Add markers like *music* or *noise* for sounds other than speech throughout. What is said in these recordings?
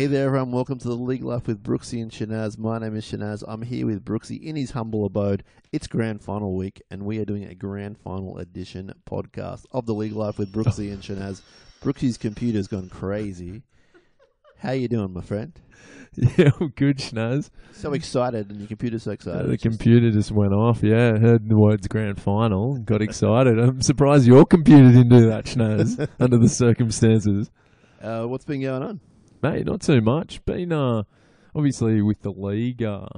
Hey there, everyone. Welcome to the League Life with Brookesy and Shinazz. My name is Shinazz. I'm here with Brookesy in his humble abode. It's grand final week, and we are doing a grand final edition podcast of the League Life with Brookesy and Shinazz. Brookesy's computer's gone crazy. How you doing, my friend? *laughs* Yeah, I'm good, Schnaz. So excited, and your computer's so excited. the computer just went off. Yeah, heard the words grand final. Got excited. I'm surprised your computer didn't do that, Schnaz, *laughs* under the circumstances. Uh, what's been going on? Mate, not too much. Been, uh, obviously, with the league uh,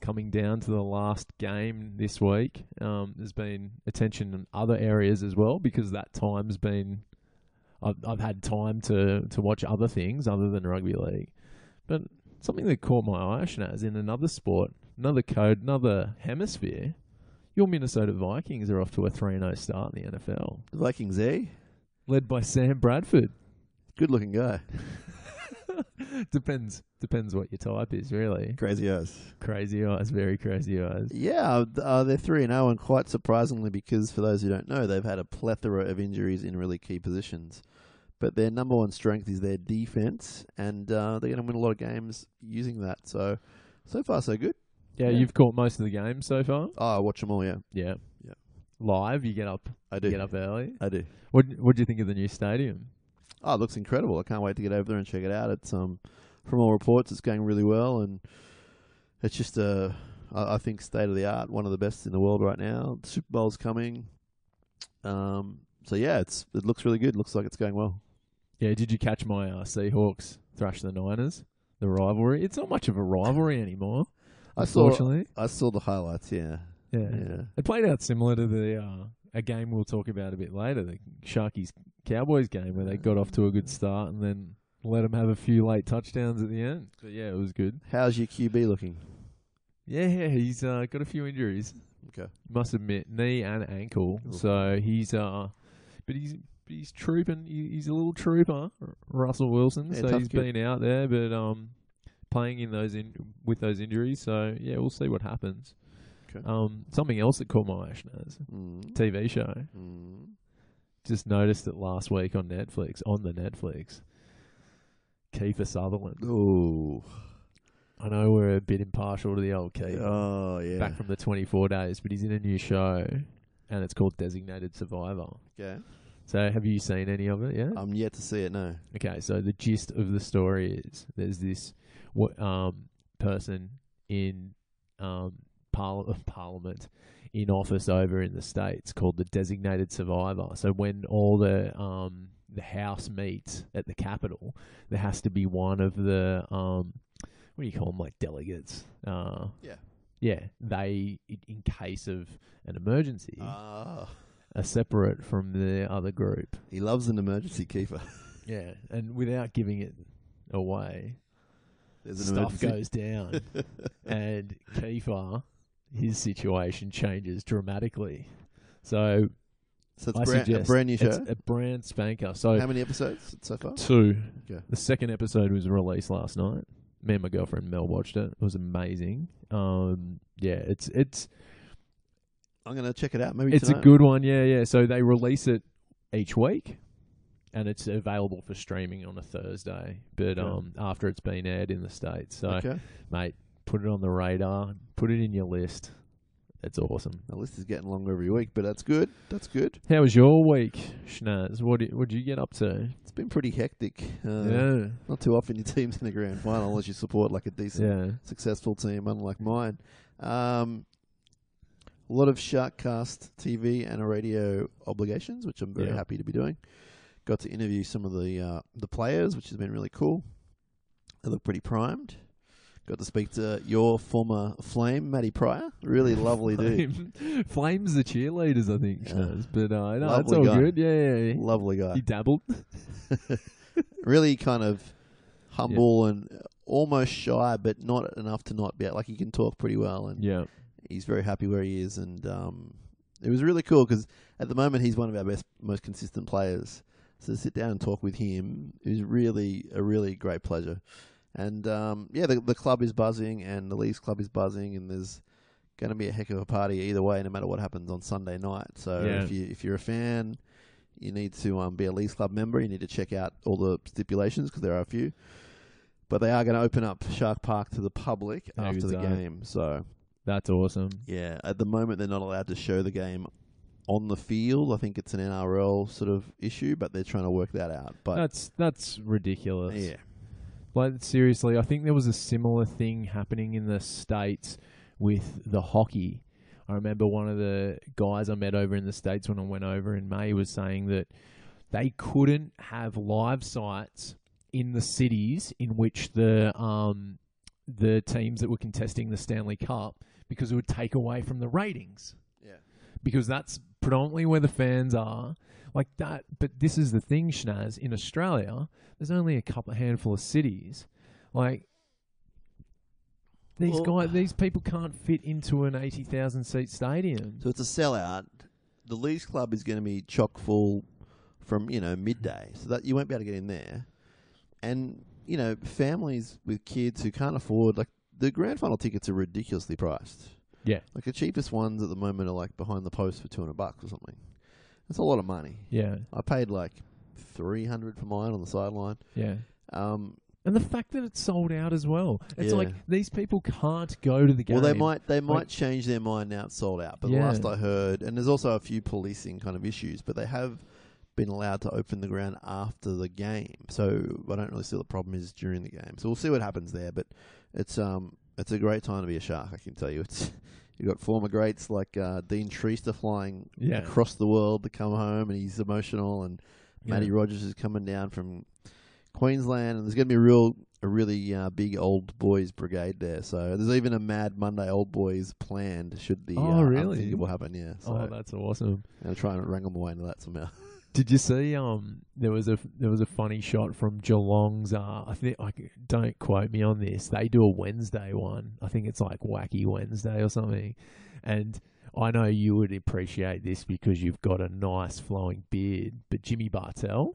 coming down to the last game this week, um, there's been attention in other areas as well because that time's been. I've, I've had time to, to watch other things other than rugby league. But something that caught my eye, Shinazz, in another sport, another code, another hemisphere, your Minnesota Vikings are off to a 3 0 start in the NFL, The Vikings, eh? led by Sam Bradford. Good looking guy. *laughs* depends depends what your type is, really. Crazy eyes. Crazy eyes, very crazy eyes. Yeah, uh, they're 3 and 0, and quite surprisingly, because for those who don't know, they've had a plethora of injuries in really key positions. But their number one strength is their defense, and uh, they're going to win a lot of games using that. So, so far, so good. Yeah, Yeah. you've caught most of the games so far. Oh, I watch them all, yeah. Yeah, Yeah. Live, you get up, I do. get up early. I do. What What do you think of the new stadium? Oh, it looks incredible. I can't wait to get over there and check it out. It's um, from all reports, it's going really well, and it's just uh, I I think state of the art, one of the best in the world right now. The Super Bowl's coming, um, so yeah, it's it looks really good. Looks like it's going well. Yeah, did you catch my uh, Seahawks thrash the Niners? The rivalry. It's not much of a rivalry anymore. I saw I saw the highlights. Yeah, yeah. yeah. It played out similar to the uh, a game we'll talk about a bit later, the Sharkies Cowboys game, where they got off to a good start and then let them have a few late touchdowns at the end. But yeah, it was good. How's your QB looking? Yeah, yeah, he's uh, got a few injuries. Okay. Must admit, knee and ankle. So he's uh, but he's he's trooping. He's a little trooper, Russell Wilson. Yeah, so he's kid. been out there, but um, playing in those in with those injuries. So yeah, we'll see what happens. Okay. Um, something else that caught my attention Shinazz, Mm. TV show. Mm. Just noticed it last week on Netflix. On the Netflix, Kiefer Sutherland. Oh, I know we're a bit impartial to the old Kiefer. oh yeah. back from the 24 days, but he's in a new show, and it's called Designated Survivor. okay. So, have you seen any of it yet? I'm yet to see it. No. okay, so the gist of the story is there's this what um person in um parl- Parliament in office over in the states called the Designated Survivor. So when all the um the House meets at the Capitol, there has to be one of the um what do you call them like delegates? Uh, Yeah. yeah, they in- case of an emergency Ah, are separate from the other group. he loves an emergency keeper. *laughs* Yeah, and without giving it away, There's an stuff emergency. goes down, *laughs* and Kiefer, his situation changes dramatically. So So it's I brand, a suggest brand new show. It's a brand spanker. So How many episodes so far? two. Okay. The second episode was released last night. Me and my girlfriend Mel watched it. It was amazing. Um, yeah, it's it's I'm gonna check it out. Maybe it's a good one. Yeah, yeah. So they release it each week, and it's available for streaming on a Thursday. But Okay. um, after it's been aired in the states, so Okay. mate, put it on the radar. Put it in your list. That's awesome. The list is getting longer every week, but that's good. That's good. How was your week, Schnaz? What did what did you get up to? It's been pretty hectic. Uh, yeah, Not too often your team's in the grand final unless you support like a decent, yeah. successful team, unlike mine. Um, a lot of Sharkcast TV and a radio obligations, which I'm very Yeah. happy to be doing. Got to interview some of the uh, the players, which has been really cool. They look pretty primed. Got to speak to your former flame, Matty Prior. Really *laughs* lovely dude. Flames the cheerleaders, I think. But uh, no, it's Lovely all guy. good. Yeah, yeah, yeah. Lovely guy. He dabbled. *laughs* really kind of humble and almost shy, but not enough to not be like he can talk pretty well, and yeah, he's very happy where he is. And um, it was really cool because at the moment he's one of our best, most consistent players. So to sit down and talk with him is really a really great pleasure. And um, yeah, the the club is buzzing, and the Leagues club is buzzing, and there's going to be a heck of a party either way, no matter what happens on Sunday night. So Yeah. if you if you're a fan, you need to um, be a Leagues club member. You need to check out all the stipulations because there are a few. but they are going to open up Shark Park to the public after the game. So That's awesome. yeah, at the moment they're not allowed to show the game on the field. I think it's an NRL sort of issue, but they're trying to work that out. But That's that's ridiculous. yeah, Like seriously, I think there was a similar thing happening in the states with the hockey. I remember one of the guys I met over in the states when I went over in May was saying that they couldn't have live sites in the cities in which the um the teams that were contesting the Stanley Cup because it would take away from the ratings yeah, because that's predominantly where the fans are. Like that, but this is the thing, Schnaz. In Australia, there's only a couple, a handful of cities. Like these Well- guys, these people can't fit into an eighty thousand seat stadium. So it's a sellout. The Leagues Club is going to be chock full from you know midday, so that you won't be able to get in there. And you know, families with kids who can't afford like the grand final tickets are ridiculously priced. Yeah, Like the cheapest ones at the moment are like behind the post for two hundred bucks or something. That's a lot of money. yeah, I paid like three hundred for mine on the sideline. yeah. Um, And the fact that it's sold out as well. It's Yeah. like these people can't go to the game. well, they might they might Like- change their mind now. It's sold out. But the Yeah. last I heard, and there's also a few policing kind of issues, but they have been allowed to open the ground after the game. So I don't really see what the problem is during the game. So we'll see what happens there. But it's um it's a great time to be a shark. I can tell you. It's *laughs* you've got former greats like uh, Dean Treister flying Yeah. across the world to come home, and he's emotional. And Yeah. Matty Rogers is coming down from Queensland, and there's going to be a real, a really uh, big old boys brigade there. So there's even a Mad Monday old boys planned should the Oh, uh, really? unthinkable happen. Yeah, so Oh, that's awesome. I'm try and wrangle my way into that somehow. *laughs* Did you see? Um, there was a there was a funny shot from Geelong's. Uh, I think c- don't quote me on this. They do a Wednesday one. I think it's like Wacky Wednesday or something. And I know you would appreciate this because you've got a nice flowing beard. But Jimmy Bartel,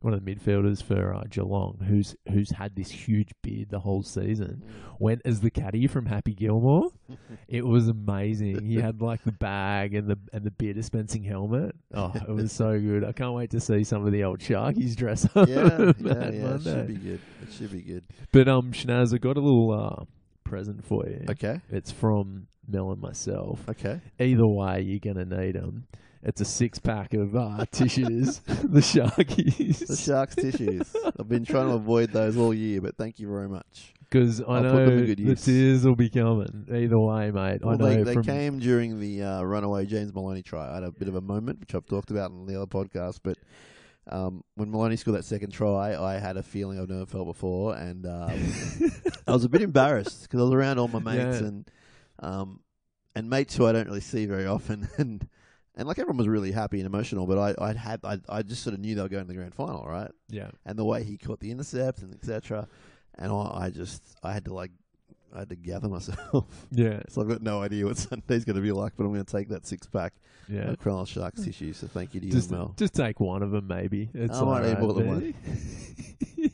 one of the midfielders for uh, Geelong, who's who's had this huge beard the whole season, went as the caddy from Happy Gilmore. *laughs* It was amazing. He had like the bag and the and the beer dispensing helmet. Oh, it was so good. I can't wait to see some of the old Sharkies dress up. yeah, yeah, *laughs* yeah. It should be good. It should be good. But um, Shinazz, I got a little uh present for you. Okay, It's from Mel and myself. okay. Either way, you're gonna need them. It's a six pack of uh, *laughs* tissues, *laughs* the Sharkies. The sharks' tissues. I've been trying to avoid those all year, but thank you very much. Because I I'll know them to good the use. tears will be coming. Either way, mate. Well, I know they, they from came during the uh, runaway James Maloney try. I had a bit of a moment, which I've talked about in the other podcast, but um, when Maloney scored that second try, I had a feeling I've never felt before, and um, *laughs* I was a bit embarrassed because I was around all my mates Yeah. and um, and mates who I don't really see very often, and and like everyone was really happy and emotional, but I I'd had I I just sort of knew they were going to the grand final, right? yeah. And the way he caught the intercept and etc. And I, I just I had to like I had to gather myself. *laughs* Yeah, So I've got no idea what Sunday's going to be like, but I'm going to take that six pack yeah. of Cronulla Sharks tissue. So thank you to you, Just, Mel. just take one of them, maybe. It's I might need alright, more than man. *laughs*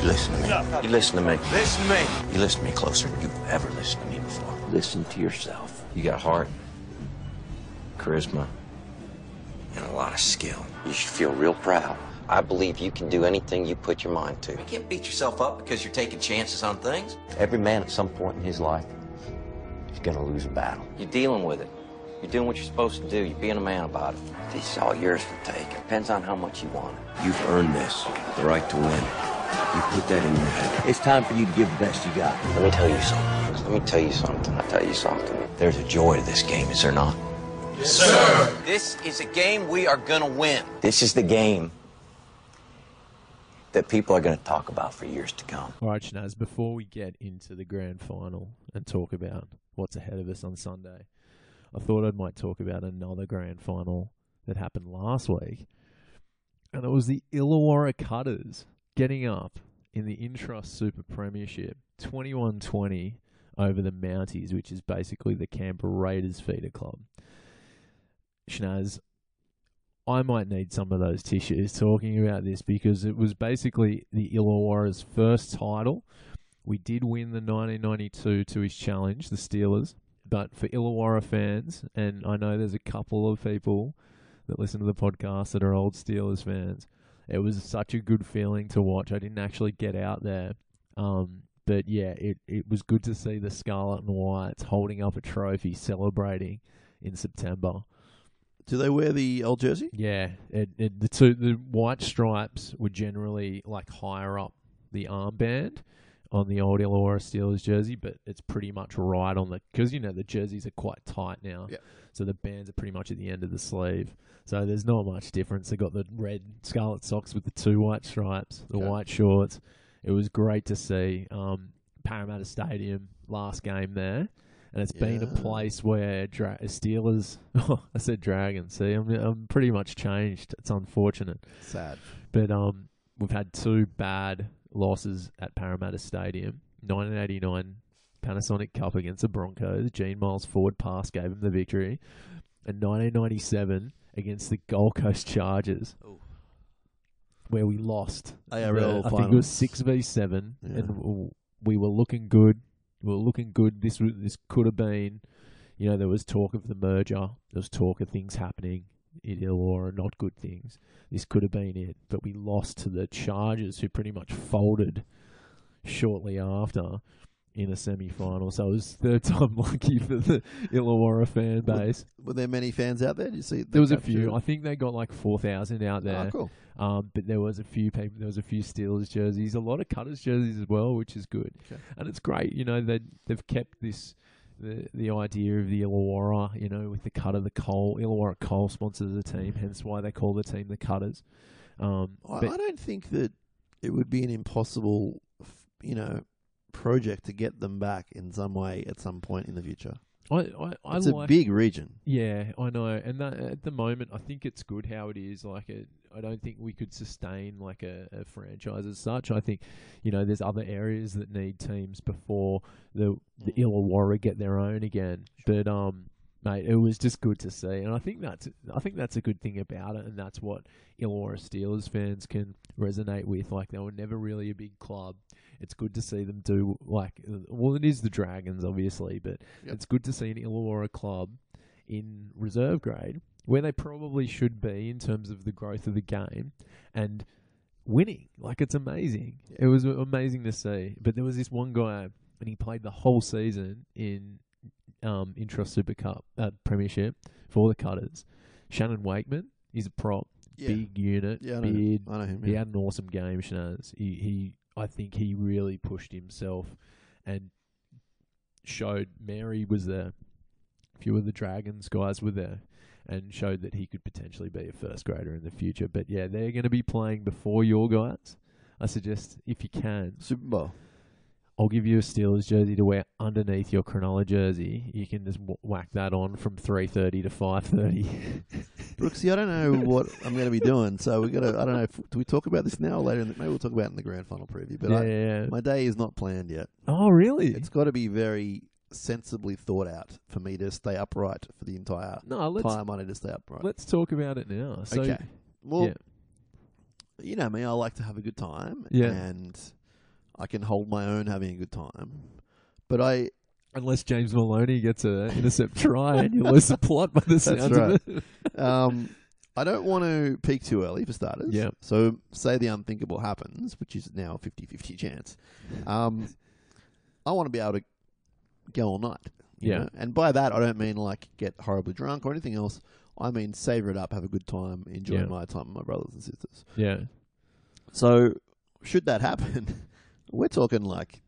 You listen to me. You listen to me. Listen to me. You listen to me closer than you've ever listened to me before. Listen to yourself. You got heart, charisma, and a lot of skill. You should feel real proud. I believe you can do anything you put your mind to. You can't beat yourself up because you're taking chances on things. Every man at some point in his life is going to lose a battle. You're dealing with it. You're doing what you're supposed to do. You're being a man about it. This is all yours for taking. Depends on how much you want it. You've earned this, the right to win. You put that in your head. It's time for you to give the best you got. Let me tell you something. Let me tell you something. I'll tell you something. There's a joy to this game, is there not? Yes, sir. This is a game we are going to win. This is the game that people are going to talk about for years to come. All right, Shinazz, before we get into the grand final and talk about what's ahead of us on Sunday, I thought I might talk about another grand final that happened last week. And it was the Illawarra Cutters getting up in the Intrust Super Premiership 21 20 over the Mounties, which is basically the Canberra Raiders feeder club. Shinazz, I might need some of those tissues talking about this because it was basically the Illawarra's first title. We did win the 1992 Tooheys Challenge, the Steelers. but for Illawarra fans, and I know there's a couple of people that listen to the podcast that are old Steelers fans, it was such a good feeling to watch. I didn't actually get out there. Um, but yeah, it, it was good to see the Scarlet and Whites holding up a trophy, celebrating in September. Do they wear the old jersey? Yeah, it, it, the two the white stripes were generally like higher up the armband on the old Illawarra Steelers jersey, but it's pretty much right on the because you know the jerseys are quite tight now, Yeah. so the bands are pretty much at the end of the sleeve. So there's not much difference. They got the red scarlet socks with the two white stripes, the white shorts. It was great to see. Um, Parramatta Stadium last game there. And it's been a place where dra- Steelers. *laughs* I said Dragons. See, I'm I'm pretty much changed. It's unfortunate. Sad. But um, we've had two bad losses at Parramatta Stadium. 1989 Panasonic Cup against the Broncos. Gene Miles forward pass gave him the victory. And 1997 against the Gold Coast Chargers, Oh. where we lost. ARL the- I think it was six v seven, Yeah. and we were looking good. We were looking good. This was this could have been, you know, there was talk of the merger. There was talk of things happening in Illawarra, not good things. This could have been it, but we lost to the Chargers, who pretty much folded shortly after in a semi-final. So it was *laughs* third time lucky for the Illawarra fan base. Were there many fans out there? Did you see? There was a few. I think they got like four thousand out there. Oh, cool. Um, but there was a few people. There was a few Steelers jerseys, a lot of Cutters jerseys as well, which is good. Okay. And it's great, you know. They they've kept this the the idea of the Illawarra, you know, with the Cutter, the Coal Illawarra Coal sponsors the team, hence why they call the team the Cutters. Um, I, I don't think that it would be an impossible, you know, project to get them back in some way at some point in the future. I I, I It's like a big region. Yeah, I know, and that, at the moment, I think it's good how it is. Like, it, I don't think we could sustain like a, a franchise as such. I think, you know, there's other areas that need teams before the the Illawarra get their own again. But um, mate, it was just good to see, and I think that's I think that's a good thing about it, and that's what Illawarra Steelers fans can resonate with. Like, they were never really a big club. It's good to see them do like well, it is the Dragons, obviously, but Yep. it's good to see an Illawarra club in reserve grade where they probably should be in terms of the growth of the game and winning. Like it's amazing. It was amazing to see. But there was this one guy and he played the whole season in um Intrust Super Cup uh, Premiership for the Cutters. Shannon Wakeman, he's a prop, Yeah, big unit, yeah, I know, beard. I know him. He had an awesome game, Shinazz. He he I think he really pushed himself and showed Mary was there. A few of the Dragons guys were there and showed that he could potentially be a first grader in the future. But yeah, they're going to be playing before your guys. I suggest if you can, Super Bowl. I'll give you a Steelers jersey to wear underneath your Cronulla jersey. You can just w- whack that on from three thirty to five thirty. *laughs* Brookesy, I don't know what I'm going to be doing, so we got to. I don't know. If, do we talk about this now or later? In the, maybe we'll talk about it in the grand final preview. But yeah, I, yeah. my day is not planned yet. Oh, really? It's got to be very sensibly thought out for me to stay upright for the entire no, let's time I need to stay upright. let's talk about it now. So, okay. Well, yeah. you know me. I like to have a good time. Yeah. And I can hold my own having a good time. But I, Unless James Maloney gets a *laughs* intercept try and you lose the plot by the sounds right. of it. *laughs* um, I don't want to peak too early for starters. Yeah. So say the unthinkable happens, which is now a 50-50 chance. Um, I want to be able to go all night. Yeah. know? And by that, I don't mean like get horribly drunk or anything else. I mean savor it up, have a good time, enjoy Yeah. my time with my brothers and sisters. Yeah. So, should that happen, *laughs* we're talking like,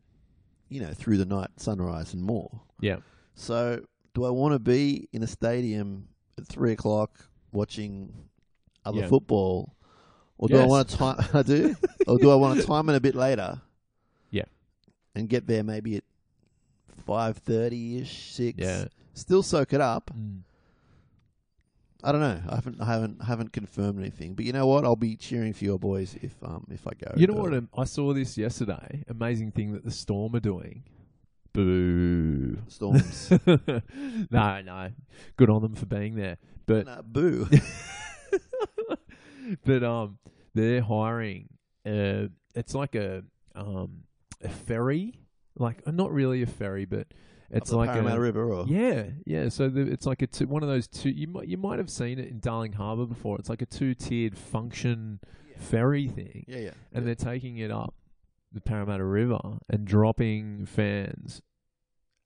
you know, through the night, sunrise and more. Yeah. So, do I want to be in a stadium at three o'clock watching other Yeah. football, or do I want to time? I do, or do I want to *laughs* time it a bit later? Yeah. and get there maybe at five thirty ish, six. Yeah. still soak it up. Mm. I don't know. I haven't, I haven't, haven't confirmed anything. But you know what? I'll be cheering for your boys if, um, if I go. You know what? um, I saw this yesterday. Amazing thing that the Storm are doing. Boo. Storms. *laughs* no, no. Good on them for being there. But Nah, boo. *laughs* *laughs* but um, they're hiring. Uh, it's like a um a ferry, like uh, not really a ferry, but It's like Parramatta a, River, or Yeah, yeah. So the, it's like a two, one of those two. You might you might have seen it in Darling Harbour before. It's like a two tiered function ferry thing, yeah, yeah. and yeah. they're taking it up the Parramatta River and dropping fans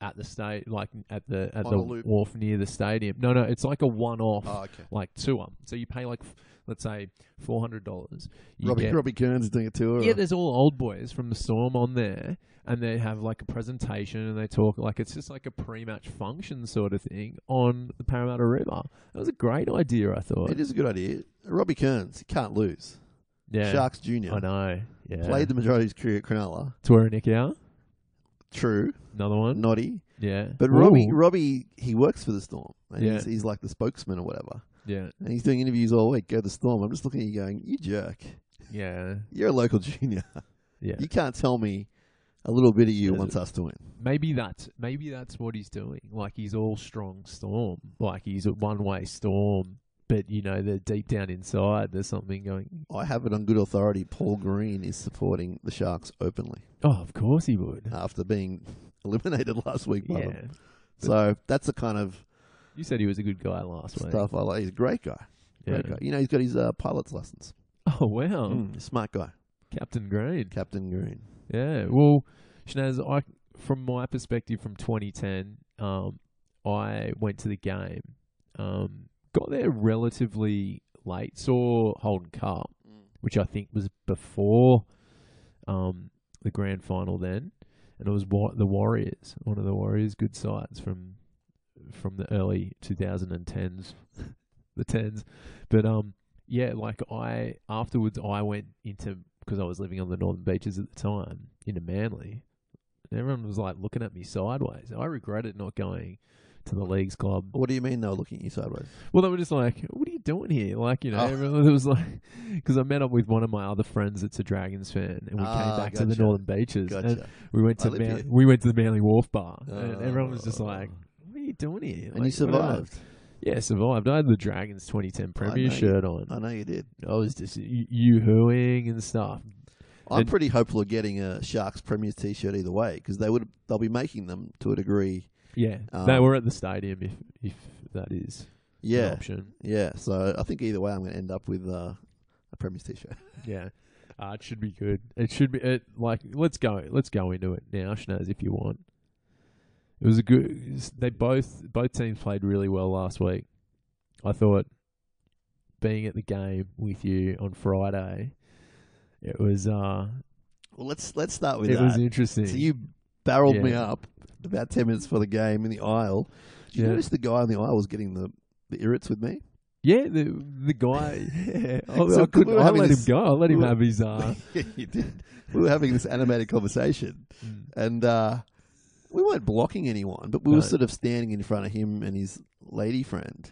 at the state, like at the at On the wharf near the stadium. No, no, it's like a one off. Oh, okay. Like tour, so you pay like, f- let's say, four hundred dollars. Robbie, Robbie Kearns is doing a tour. yeah, or- there's all old boys from the Storm on there, and they have like a presentation and they talk like it's just like a pre-match function sort of thing on the Parramatta River. That was a great idea, I thought. it is a good idea. Robbie Kearns, he can't lose. yeah, Sharks Junior I know. Yeah, played the majority of his career at Cronulla. Tour Nick out. True, Another one. naughty. Yeah, But Robbie, Robbie, he works for the Storm. And Yeah. he's, he's like the spokesman or whatever. Yeah, And he's doing interviews all week. Go to the Storm. I'm just looking at you going, you jerk. yeah, You're a local *laughs* junior. yeah. You can't tell me a little bit of you wants us to win. Maybe that's maybe that's what he's doing. Like he's all strong storm. Like he's a one way storm. But you know, the deep down inside, there's something going. I have it on good authority. Paul Green is supporting the Sharks openly Oh, of course he would. after being *laughs* eliminated last week by yeah, them. So that's the kind of you said he was a good guy last week. stuff I like. He's a great guy. Yeah. Guy. You know, he's got his uh, pilot's license. Oh wow, Mm, smart guy. Captain Green. Captain Green. Yeah. Well, Shinazz, I from my perspective from 2010, um, I went to the game, um, got there relatively late, saw Holden Cup, which I think was before um, the grand final then, and it was wa- the Warriors, one of the Warriors' good sides from from the early 2010s, *laughs* the tens. But um, yeah, like I afterwards I went into because I was living on the northern beaches at the time into Manly. And everyone was like looking at me sideways. I regretted not going to the leagues club. What do you mean they were looking at you sideways? Well, they were just like, "What are you doing here?" Like, you know, Oh. everyone it was like, *laughs* because I met up with one of my other friends that's a Dragons fan, and we Ah, came back to the northern beaches, and Gotcha. we went to Man- we went to the Manly Wharf Bar, and everyone was just Oh. like, "What are you doing here?" And you survived. Yeah, survived. I had the Dragons 2010 I know Premier shirt on. I know you did. I was just you hooing and stuff. I'm And- pretty hopeful of getting a Sharks Premiers T-shirt either way because they would they'll be making them to a degree. Yeah, Um, they were at the stadium. If if that is an Yeah, option. yeah. So I think either way, I'm going to end up with uh, a Premiers T-shirt. *laughs* Yeah, uh, it should be good. It should be it, like let's go. Let's go into it now, Schnaz, if you want. It was a good. They both both teams played really well last week. I thought being at the game with you on Friday, it was uh, Well, let's let's start with it that. was interesting. so you barreled me up about ten minutes for the game in the aisle. Did you Yeah. notice the guy in the aisle was getting the the irrits with me? yeah, the the guy. Yeah, *laughs* I, So I couldn't. I let this- him go. I let him have his. Uh, *laughs* you did. We were having this animated conversation, mm, and uh, we weren't blocking anyone, but we No. were sort of standing in front of him and his lady friend.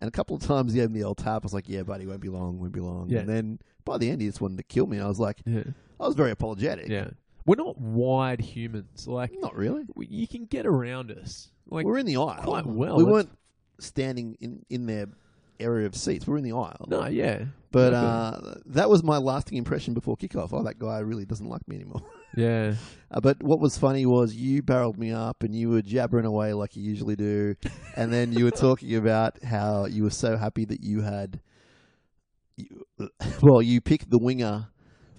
And a couple of times he gave me the old tap. I was like, "Yeah, buddy, won't be long, won't be long." Yeah. And then by the end, he just wanted to kill me. I was like, yeah, I was very apologetic. yeah. We're not wide humans. Like not really. we- you can get around us. Like we're in the aisle. quite well, We that's- weren't standing in in their area of seats. We're in the aisle. no, yeah, But uh, that was my lasting impression before kickoff. Oh, that guy really doesn't like me anymore. *laughs* yeah, Uh, but what was funny was you barreled me up and you were jabbering away like you usually do, and then you were *laughs* talking about how you were so happy that you had, you, *laughs* well, you picked the winger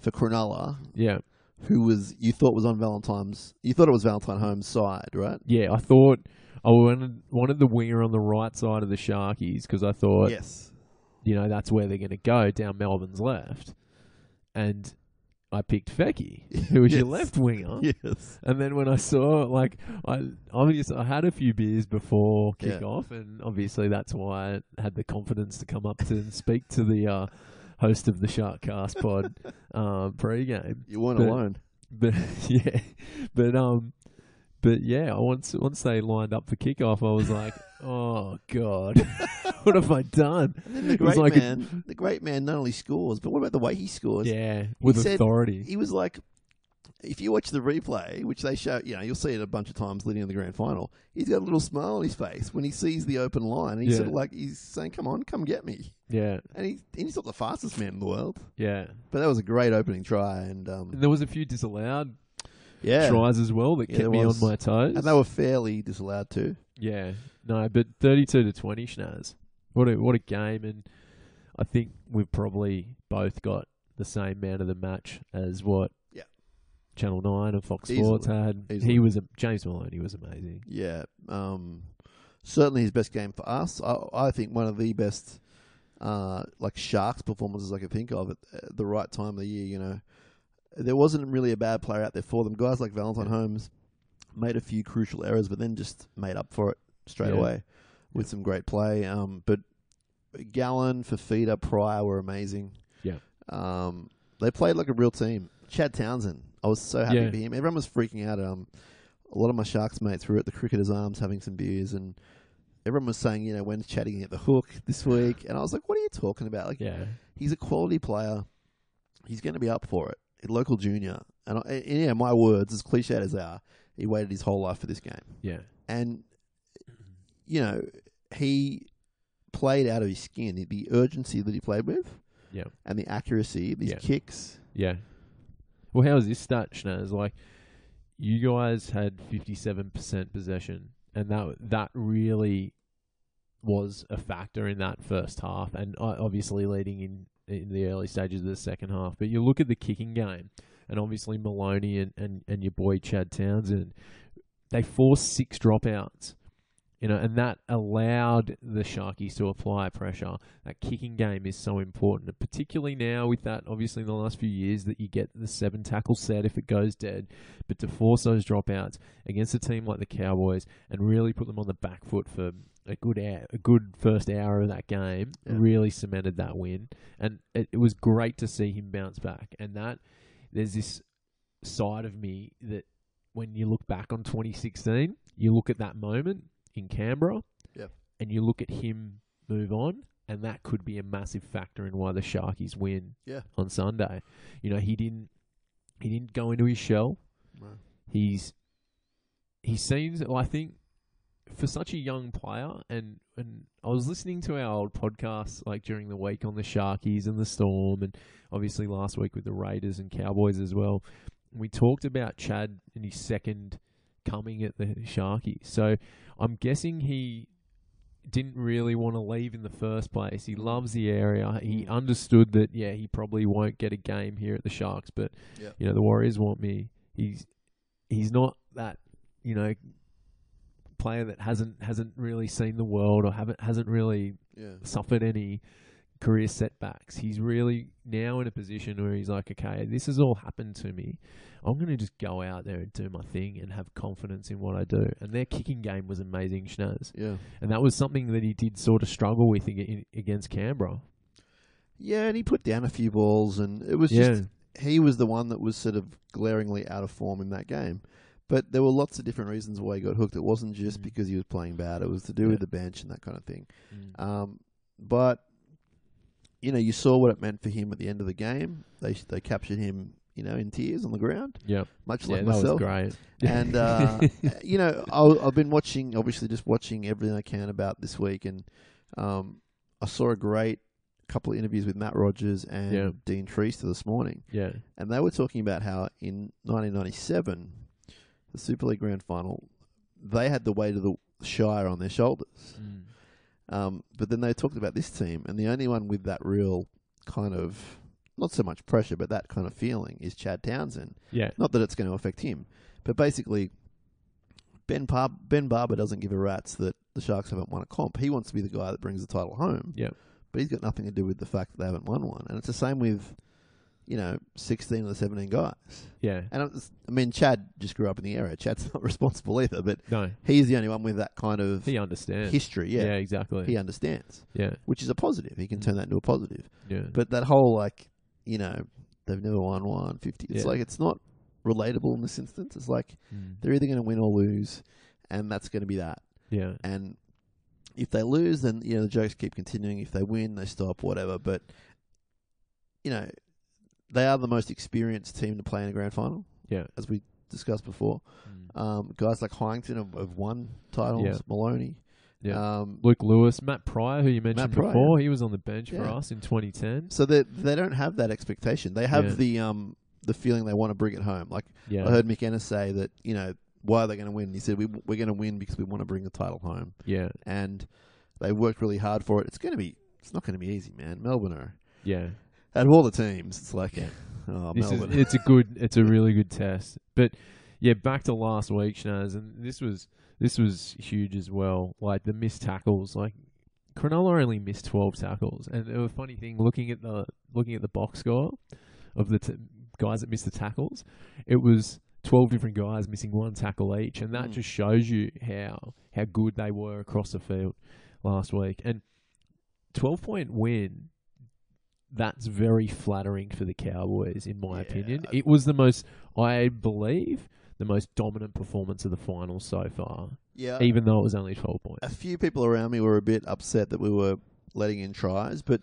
for Cronulla, yeah, who was you thought was on Valentine's. You thought it was Valentine Holmes' side, right? yeah. I thought I wanted wanted the winger on the right side of the Sharkies because I thought yes. you know that's where they're going to go down Melbourne's left, and I picked Feki, who was your *laughs* left winger. Yes. And then when I saw, like, I obviously I had a few beers before Yeah. kickoff, and obviously that's why I had the confidence to come up to and speak to the uh, host of the Sharkcast pod um, *laughs* pre-game. You weren't But- alone. But *laughs* yeah, but um, but yeah, once once they lined up for kickoff, I was like, *laughs* oh god, what have I done? And then the It was great like a- man, the great man not only scores, but what about the way he scores? Yeah, with said- authority. he was like, if you watch the replay, which they show, you know, you'll see it a bunch of times leading in the grand final. He's got a little smile on his face when he sees the open line. And he's Yeah. sort of like he's saying, "Come on, come get me." yeah, And he and he's not the fastest man in the world, yeah. but that was a great opening try. And um, And there was a few disallowed Yeah. tries as well that Yeah, kept me was. on my toes. And they were fairly disallowed too. Yeah, no, but thirty-two to twenty, Schnaz. What a what a game, and I think we've probably both got the same man of the match as what. Channel Nine and Fox Easily. Sports had. Easily. He was a, James Maloney was amazing. Yeah, um, certainly his best game for us. I, I think one of the best, uh, like Sharks performances I could think of at, at the right time of the year. You know, there wasn't really a bad player out there for them. Guys like Valentine Holmes made a few crucial errors, but then just made up for it straight Yeah. away with some great play. Um, but Gallen, Fifita, Prior were amazing. Yeah. Um, they played like a real team. Chad Townsend, I was so happy Yeah. for him. Everyone was freaking out. Um, a lot of my Sharks mates were at the Cricketers' Arms having some beers, and everyone was saying, you know, when's chatting at the hook this *laughs* week? And I was like, what are you talking about? Like, Yeah, he's a quality player. He's going to be up for it. A local junior, and, I, and yeah, my words, as cliched as they are, he waited his whole life for this game, yeah, and you know, he played out of his skin. The urgency that he played with, yeah, and the accuracy, these Yeah. kicks. yeah. Well, how's this stat, Schnaz? Like, you guys had fifty-seven percent possession, and that that really was a factor in that first half, and uh, obviously leading in in the early stages of the second half. But you look at the kicking game, and obviously Maloney and, and, and your boy Chad Townsend, they forced six dropouts. You know, and that allowed the Sharkies to apply pressure. That kicking game is so important, particularly now with that. Obviously, in the last few years, that you get the seven tackle set if it goes dead, but to force those dropouts against a team like the Cowboys and really put them on the back foot for a good hour, a good first hour of that game Yeah. really cemented that win, and it, it was great to see him bounce back. And that there's this side of me that when you look back on 2016, you look at that moment in Canberra, Yep. and you look at him move on, and that could be a massive factor in why the Sharkies win Yeah. on Sunday. You know, he didn't he didn't go into his shell. He's he seems I think for such a young player and and I was listening to our old podcasts like during the week on the Sharkies and the Storm and obviously last week with the Raiders and Cowboys as well. We talked about Chad in his second coming at the Sharkies. So I'm guessing he didn't really want to leave in the first place. He loves the area. He mm. understood that yeah, he probably won't get a game here at the Sharks, but Yep. you know, the Warriors want me. He's he's not that, you know, player that hasn't hasn't really seen the world or haven't hasn't really Yeah. suffered any career setbacks. He's really now in a position where he's like, okay, this has all happened to me. I'm going to just go out there and do my thing and have confidence in what I do. And their kicking game was amazing, Schnaz. Yeah. And that was something that he did sort of struggle with ag- against Canberra. Yeah, and he put down a few balls, and it was Yeah. just he was the one that was sort of glaringly out of form in that game. But there were lots of different reasons why he got hooked. It wasn't just Mm. because he was playing bad; it was to do Yeah. with the bench and that kind of thing. Um, but you know, you saw what it meant for him at the end of the game. They they captured him, you know, in tears on the ground, Yep. much Yeah, like that was myself. great. and uh, *laughs* you know, I, I've been watching, obviously, just watching everything I can about this week, and um, I saw a great couple of interviews with Matt Rogers and Yeah. Dean Treister this morning, yeah. and they were talking about how in 1997, the Super League Grand Final, they had the weight of the Shire on their shoulders. Mm. Um, but then they talked about this team, and the only one with that real kind of not so much pressure, but that kind of feeling is Chad Townsend. Yeah. Not that it's going to affect him, but basically, Ben Par- Ben Barba doesn't give a rat's that the Sharks haven't won a comp. He wants to be the guy that brings the title home. Yep. But he's got nothing to do with the fact that they haven't won one, and it's the same with, you know, sixteen or seventeen guys. Yeah. And it's, I mean, Chad just grew up in the area. Chad's *laughs* not responsible either, but No. he's the only one with that kind of He understands. history. Yeah, exactly. he understands, yeah. which is a positive. He can turn that into a positive. Yeah. But that whole like, you know, they've never won one fifty. It's Yeah. like it's not relatable in this instance. It's like Mm. they're either going to win or lose, and that's going to be that. Yeah. And if they lose, then you know the jokes keep continuing. If they win, they stop, whatever. But you know, they are the most experienced team to play in a grand final, Yeah. as we discussed before. Mm. Um, guys like Heighington have, have won titles. Yeah. Maloney, Yeah. um, Luke Lewis, Matt Prior, who you mentioned Prior. before, he was on the bench for us in 2010. so they they don't have that expectation. They have Yeah. the um the feeling they want to bring it home. Like Yeah. I heard Mick Ennis say that you know why are they going to win? He said we we're going to win because we want to bring the title home, yeah. and they worked really hard for it. It's going to be it's not going to be easy, man. Melbourne are Yeah. Out of all the teams, it's like oh This is Melbourne. it's a good *laughs* it's a really good test. But yeah, back to last week, Shinazz, and this was this was huge as well. Like the missed tackles, like Cronulla only missed twelve tackles, and it was a funny thing looking at the looking at the box score of the t- guys that missed the tackles. It was twelve different guys missing one tackle each, and that Mm. just shows you how how good they were across the field last week. And twelve point win that's very flattering for the Cowboys, in my Yeah. opinion. It was the most, I believe, the most dominant performance of the finals so far, yeah, even though it was only 12 points. a few people around me were a bit upset that we were letting in tries, but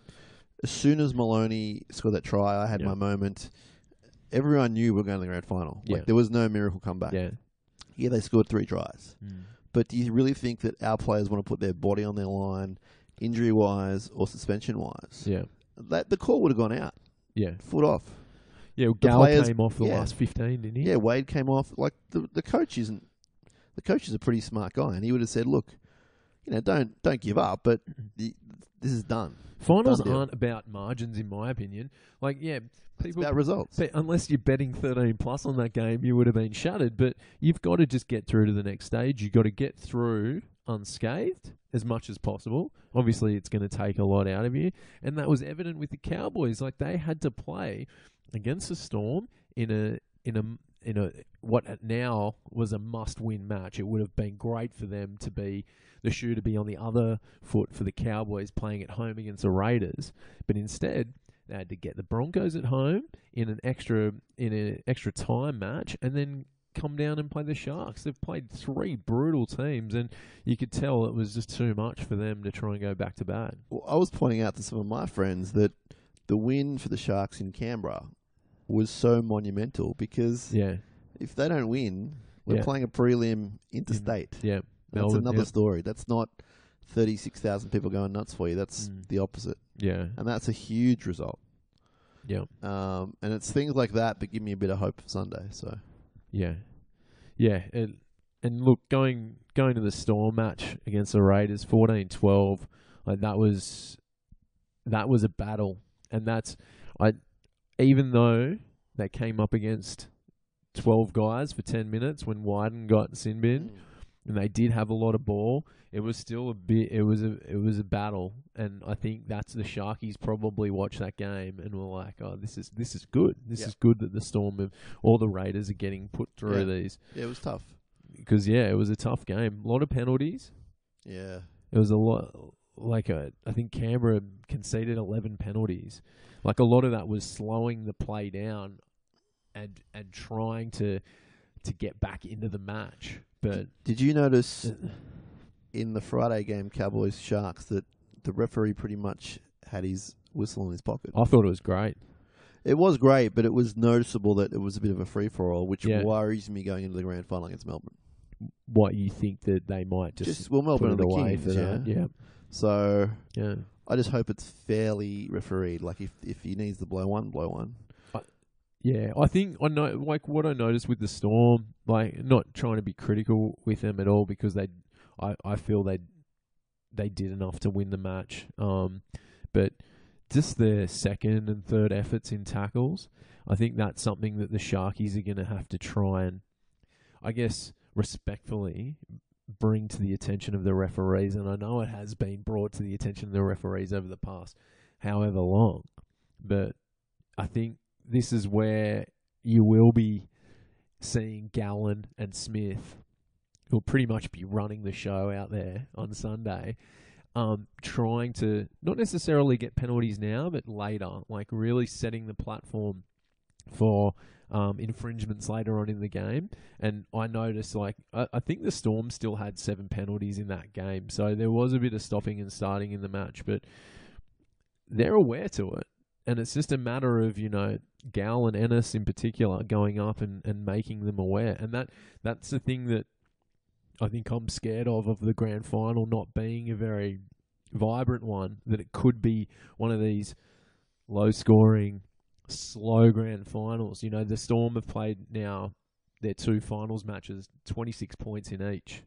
as soon as Maloney scored that try, I had Yeah. my moment. Everyone knew we were going to the grand final. Yeah. Like there was no miracle comeback. Yeah. yeah, they scored three tries. Mm. But do you really think that our players want to put their body on their line, injury wise or suspension wise? Yeah. That the call would have gone out, Yeah. foot off. Yeah, The Gal players- came off the yeah. last 15, didn't he? Yeah, Wade came off. Like the the coach isn't. The coach is a pretty smart guy, and he would have said, "Look, you know, don't don't give up, but mm-hmm. the, this is done. Finals Done deal. aren't about margins, in my opinion. Like, yeah, It's people. about results." But unless you're betting 13 plus on that game, you would have been shattered. But you've got to just get through to the next stage. You've got to get through unscathed as much as possible. Obviously, it's going to take a lot out of you. And that was evident with the Cowboys. Like, they had to play against the Storm in a. In a in a what now was a must-win match, it would have been great for them to be the shoe to be on the other foot for the Cowboys playing at home against the Raiders. But instead, they had to get the Broncos at home in an extra in an extra time match, and then come down and play the Sharks. They've played three brutal teams, and you could tell it was just too much for them to try and go back to back. Well, I was pointing out to some of my friends that the win for the Sharks in Canberra was so monumental because Yeah, if they don't win, we're Yeah. playing a prelim interstate. yeah. That's another yeah. story. That's not thirty-six thousand people going nuts for you. That's Mm. the opposite, Yeah, and that's a huge result. yeah, Um, and it's things like that that give me a bit of hope for Sunday. So yeah, yeah. It, and look, going going to the Storm match against the Raiders, 14-12, like that was that was a battle, and that's I. Even though they came up against twelve guys for ten minutes when Wyden got sin bin, mm. And they did have a lot of ball. It was still a bit. It was a. It was a battle, and I think that's the Sharkies probably watched that game and were like, "Oh, this is this is good. This Yeah. is good that the Storm of all the Raiders are getting put through Yeah. these yeah, it was tough. because yeah, it was a tough game. A lot of penalties. Yeah, It was a lot. Like a, I think Canberra conceded eleven penalties. Like a lot of that was slowing the play down, and and trying to to get back into the match. But Did you notice uh, in the Friday game, Cowboys Sharks, that the referee pretty much had his whistle in his pocket? I thought it was great. It was great, but it was noticeable that it was a bit of a free for all, which Yeah. worries me going into the grand final against Melbourne. What you think that they might just, Just, well, Melbourne put are it the away Kings, for that? Yeah, So yeah. I just hope it's fairly refereed. Like if if he needs to blow one, blow one. Yeah, I think I know. Like what I noticed with the Storm, like not trying to be critical with them at all because they, I, I feel they, they did enough to win the match. Um, but just their second and third efforts in tackles, I think that's something that the Sharkies are going to have to try and, I guess, respectfully bring to the attention of the referees. And I know it has been brought to the attention of the referees over the past however long, but I think this is where you will be seeing Gallen and Smith, who'll pretty much be running the show out there on Sunday, um, trying to not necessarily get penalties now, but later, like really setting the platform for um, infringements later on in the game. And I noticed, like, I, I think the Storm still had seven penalties in that game, so there was a bit of stopping and starting in the match, but they're aware to it. And it's just a matter of, you know, Gal and Ennis in particular going up and, and making them aware. And that that's the thing that I think I'm scared of of the grand final not being a very vibrant one, that it could be one of these low scoring slow grand finals. You know, the Storm have played now their two finals matches, twenty six points in each,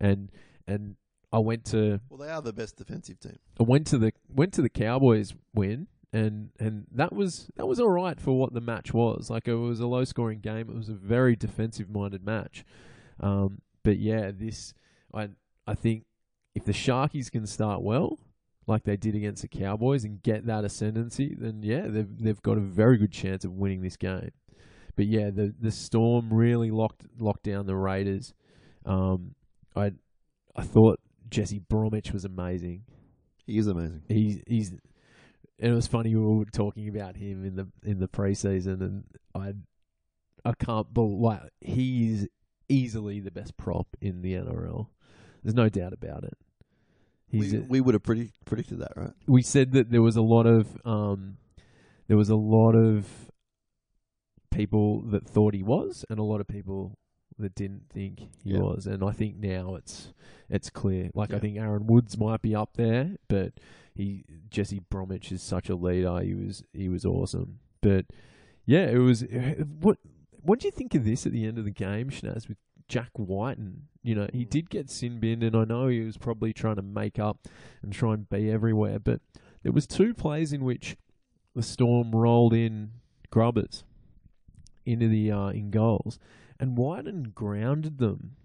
and and I went to Well, they are the best defensive team. I went to the went to the Cowboys win and and that was that was all right for what the match was. Like it was a low scoring game. It was a very defensive minded match. Um, but yeah, this I I think if the Sharkies can start well, like they did against the Cowboys, and get that ascendancy, then yeah, they've they've got a very good chance of winning this game. But yeah, the the Storm really locked locked down the Raiders. Um, I I thought Jesse Bromwich was amazing. He is amazing. He's he's it was funny we were talking about him in the in the preseason, and I I can't believe like he's easily the best prop in the NRL. There's no doubt about it. He's We, a- we would have predict, predicted that, right? we said that there was a lot of um, there was a lot of people that thought he was, and a lot of people that didn't think he Yeah. was. And I think now it's it's clear. Like I think Aaron Woods might be up there, but he Jesse Bromwich is such a leader. He was he was awesome. But yeah, it was what. What do you think of this at the end of the game, Shinazz, with Jack Wighton? And you know, he did get sin binned, and I know he was probably trying to make up and try and be everywhere. But there was two plays in which the Storm rolled in grubbers into the uh, in goals, and Wighton grounded them.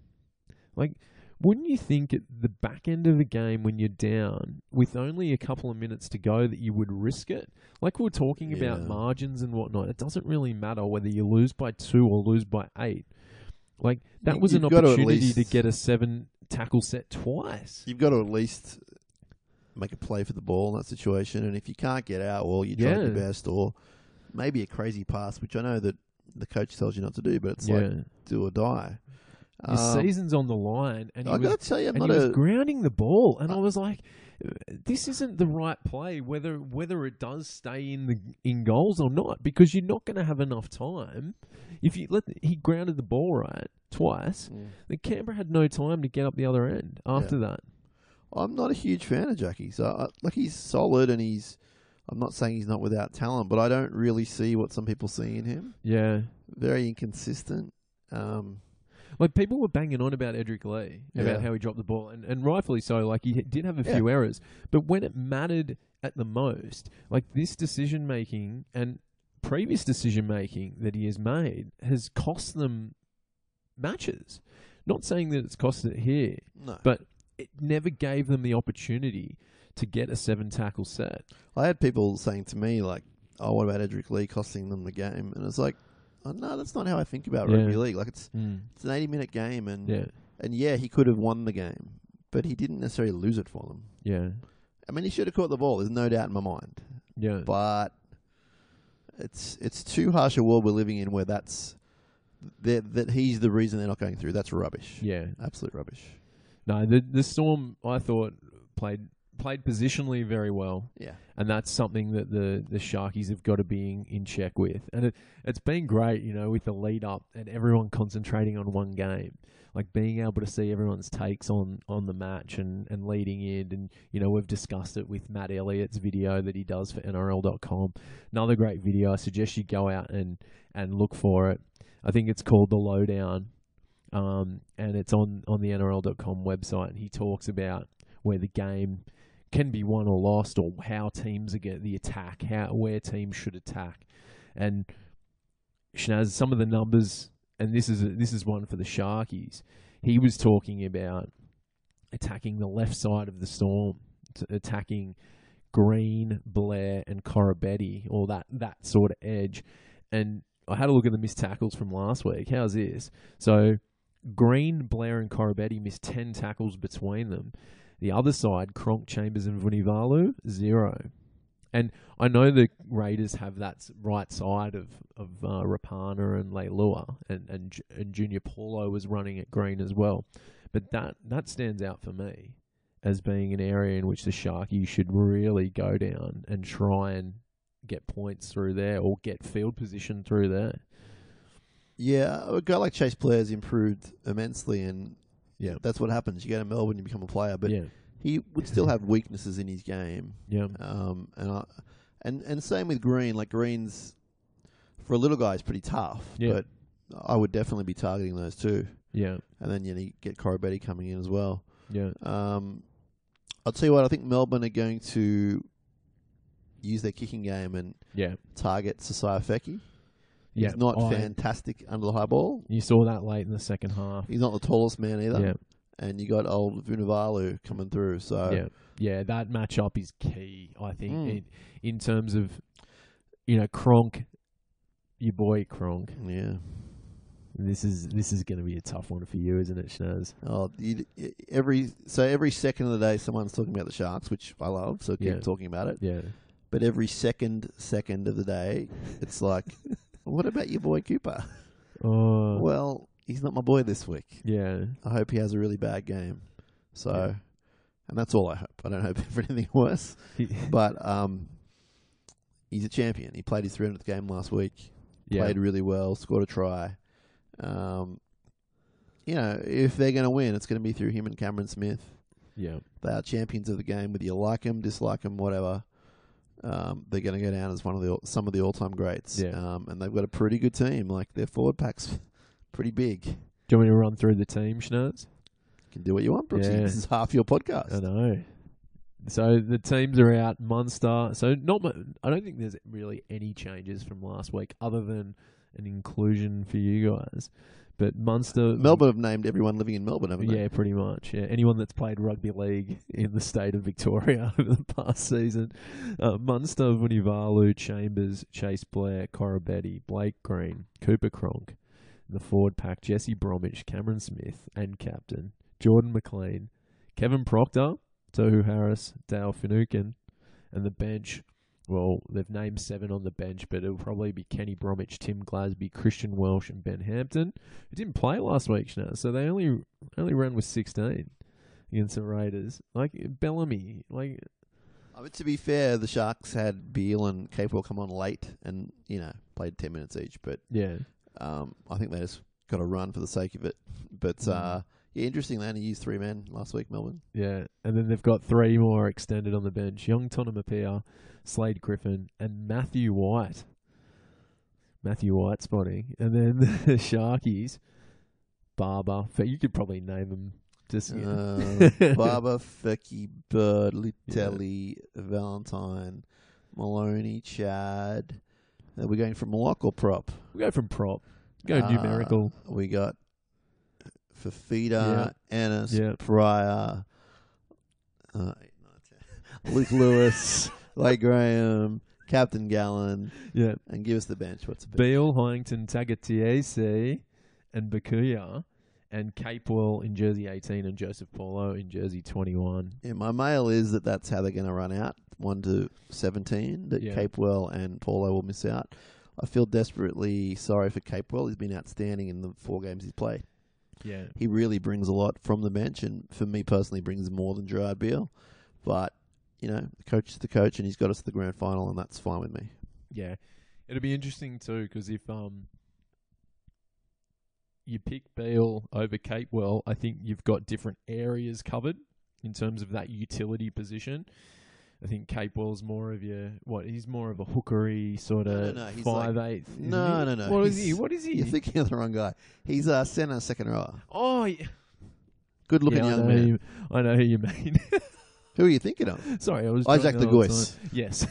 Like, wouldn't you think at the back end of the game when you're down with only a couple of minutes to go that you would risk it? Like we we're talking about margins and whatnot. It doesn't really matter whether you lose by two or lose by eight. Like that You- was an to opportunity to least- get a seven tackle set twice. You've got to at least make a play for the ball in that situation, and if you can't get out, well, you try Yeah. your best, or maybe a crazy pass, which I know that the coach tells you not to do, but it's yeah, like do or die. His Um, season's on the line, and he I was got to tell you, I'm and not he was grounding the ball, and I was like, "This isn't the right play. Whether whether it does stay in the in goals or not, because you're not going to have enough time. If you let he grounded the ball right twice, Mm. then Canberra had no time to get up the other end after that. I'm not a huge fan of Jackie. So, I, like, he's solid, and he's. I'm not saying he's not without talent, but I don't really see what some people see in him. Yeah, Very inconsistent. Um, like people were banging on about Edrick Lee Yeah. about how he dropped the ball, and and rightfully so. Like he did have a Yeah. few errors, but when it mattered at the most, like this decision making and previous decision making that he has made has cost them matches. Not saying that it's cost it here, no, but it never gave them the opportunity to get a seven tackle set. I had people saying to me like, "Oh, what about Edrick Lee costing them the game?" And it's like, oh, "No, that's not how I think about Yeah. rugby league. Like, it's hmm. it's an 80 minute game, and Yeah, and yeah, he could have won the game, but he didn't necessarily lose it for them. yeah, I mean, he should have caught the ball. There's no doubt in my mind, yeah. but it's it's too harsh a world we're living in where that's that that he's the reason they're not going through. That's rubbish. yeah. Absolute rubbish. No, the the Storm I thought played played positionally very well. Yeah. and that's something that the the Sharkies have got to be in, in check with. And it it's been great, you know, with the lead up and everyone concentrating on one game, like being able to see everyone's takes on on the match and and leading in. And you know, we've discussed it with Matt Elliott's video that he does for NRL.com. Another great video. I suggest you go out and and look for it. I think it's called the Lowdown. Um, and it's on, on the NRL.com website, and he talks about where the game can be won or lost, or how teams are get the attack, how where teams should attack, and Shinazz, some of the numbers, and this is this is one for the Sharkies. He was talking about attacking the left side of the storm, attacking Green, Blair, and Koroibete, or that that sort of edge. And I had a look at the missed tackles from last week. How's this? So Green, Blair, and Koroibete missed ten tackles between them. The other side, Cronk, Chambers, and Vunivalu, zero. And I know the Raiders have that right side of of uh, Rapana and Leilua, and and and Junior Paulo was running at Green as well. But that that stands out for me as being an area in which the Sharkies should really go down and try and get points through there or get field position through there. Yeah, a guy like Cheyse Blair's improved immensely, and Yeah. that's what happens. You go to Melbourne, you become a player, but yeah, he would still have weaknesses in his game. yeah, Um, and I, and and same with Green. Like Green's for a little guy, it's pretty tough. Yeah. But I would definitely be targeting those two. Yeah, And then you, know, you get Koroibete coming in as well. yeah, Um, I'll tell you what, I think Melbourne are going to use their kicking game and yeah, target Sosaia Feki. He's not I- fantastic under the high ball. You saw that late in the second half. He's not the tallest man either. Yeah, And you got old Vunivalu coming through. So yeah, yeah. That matchup is key. I think Mm. in, in terms of you know Cronk, your boy Cronk. yeah. This is this is going to be a tough one for you, isn't it, Shinazz? Oh, you, every so every second of the day, someone's talking about the Sharks, which I love. So keep Yeah. talking about it. Yeah, But every second second of the day, it's like, *laughs* what about your boy Cooper? oh, Well, he's not my boy this week. yeah, I hope he has a really bad game. So, Yeah. and that's all I hope. I don't hope *laughs* for anything worse. But um, he's a champion. He played his 300th game last week. yeah, Played really well. Scored a try. Um, you know, if they're going to win, it's going to be through him and Cameron Smith. yeah, They are champions of the game. Whether you like them, dislike them, whatever, um, they're going to go down as one of the some of the all time greats. Yeah. Um, and they've got a pretty good team. Like their forward pack's pretty big. Do you want me to run through the team, Shinazz? You can do what you want, Brookesy. Yeah. *laughs* This is half your podcast. I know. So the teams are out. Munster. So not. I don't think there's really any changes from last week, other than an inclusion for you guys. But Munster, Melbourne have named everyone living in Melbourne, haven't they? yeah, pretty much. Yeah, anyone that's played rugby league in the state of Victoria *laughs* over the past season, uh, Munster, Vunivalu, Chambers, Cheyse Blair, Koroibete, Blake Green, Cooper Cronk, the forward pack, Jesse Bromwich, Cameron Smith, and captain Jordan McLean, Kevin Proctor, Tohu Harris, Dale Finucane, and the bench. Well, they've named seven on the bench, but it'll probably be Kenny Bromwich, Tim Glasby, Christian Welch, and Ben Hampton, who didn't play last week now, so they only only ran with sixteen against the Raiders. Like Bellamy, like I mean, to be fair, the Sharks had Beale and Capewell come on late and, you know, played 10 minutes each. But yeah, um, I think they just got a run for the sake of it. But, Mm. uh, yeah, interesting. They only used three men last week, Melbourne. yeah, and then they've got three more extended on the bench: Young Tonumaipea, Slade Griffin, and Matthew White. Matthew White spotting, and then *laughs* the Sharkies, Barba. You could probably name them. Just Uh, *laughs* Barba, Feki, Bird, Leutele, Valentine, Maloney, Chad. Uh, we're going from lock or prop? we go from prop, go Uh, numerical. We got Fifita, Ennis, Yeah. Prior, uh, Luke Lewis, *laughs* Blake Graham, Captain Gallen, Yeah, and give us the bench. What's the bench? Beale, Heighington, Tagataese, and Bukuya, and Capewell in jersey 18 and Joseph Paulo in jersey 21. Yeah, my mail is that that's how they're going to run out, one to seventeen. That Yeah. Capewell and Paulo will miss out. I feel desperately sorry for Capewell. He's been outstanding in the four games he's played. Yeah. He really brings a lot from the bench, and for me personally, brings more than Gerard Beale. But you know, the coach is the coach, and he's got us to the grand final, and that's fine with me. Yeah. It'll be interesting too because if um you pick Beale over Capewell, I think you've got different areas covered in terms of that utility position. I think Capewell's more of your what? He's more of a hookery sort No, of no, no, like- five eighth. isn't No, no, no, What is he's- he? What is he? You're thinking of the wrong guy. He's a centre, second row. oh, yeah. Good looking Yeah, young know man. Who, I know who you mean. *laughs* Who are you thinking of? *laughs* Sorry, I was Isaac De Gois. Yes.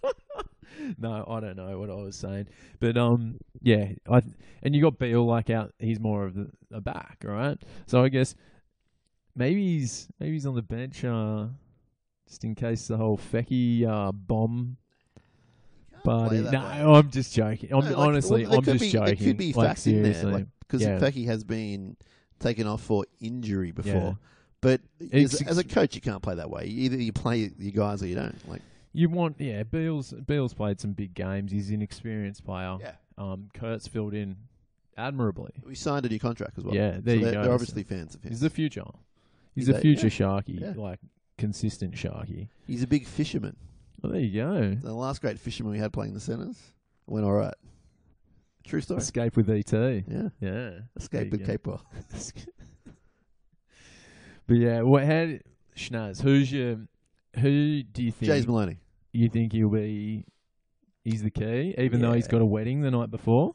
*laughs* no, I don't know what I was saying, but um, yeah, I and you got Beale like out. He's more of the, a back, right? So I guess maybe he's maybe he's on the bench, uh, just in case the whole Feki uh bomb party. No, way. I'm just joking. I'm No, like, honestly, well, I'm just be, joking. There could be like, facts in there, seriously. like because Yeah. Feki has been taken off for injury before. Yeah. But as, as a coach, you can't play that way. Either you play your guys or you don't. Like, You want, yeah. Beale's Beale's played some big games. He's an experienced player. yeah, Um, Kurt's filled in admirably. we signed a new contract as well. Yeah, there so you they're, go. They're obviously fans of him. He's the future. He's, He's a future yeah. Sharky, Yeah. like consistent Sharky. He's a big fisherman. Well, there you go. The last great fisherman we had playing the centres went all right. True story. Escape with ET. Yeah, Yeah. escape with you Capewell. *laughs* but yeah, what? How? Schnaz, who's your? Who do you think James Maloney. you think he'll be he's the key, even though he's Yeah. got a wedding the night before.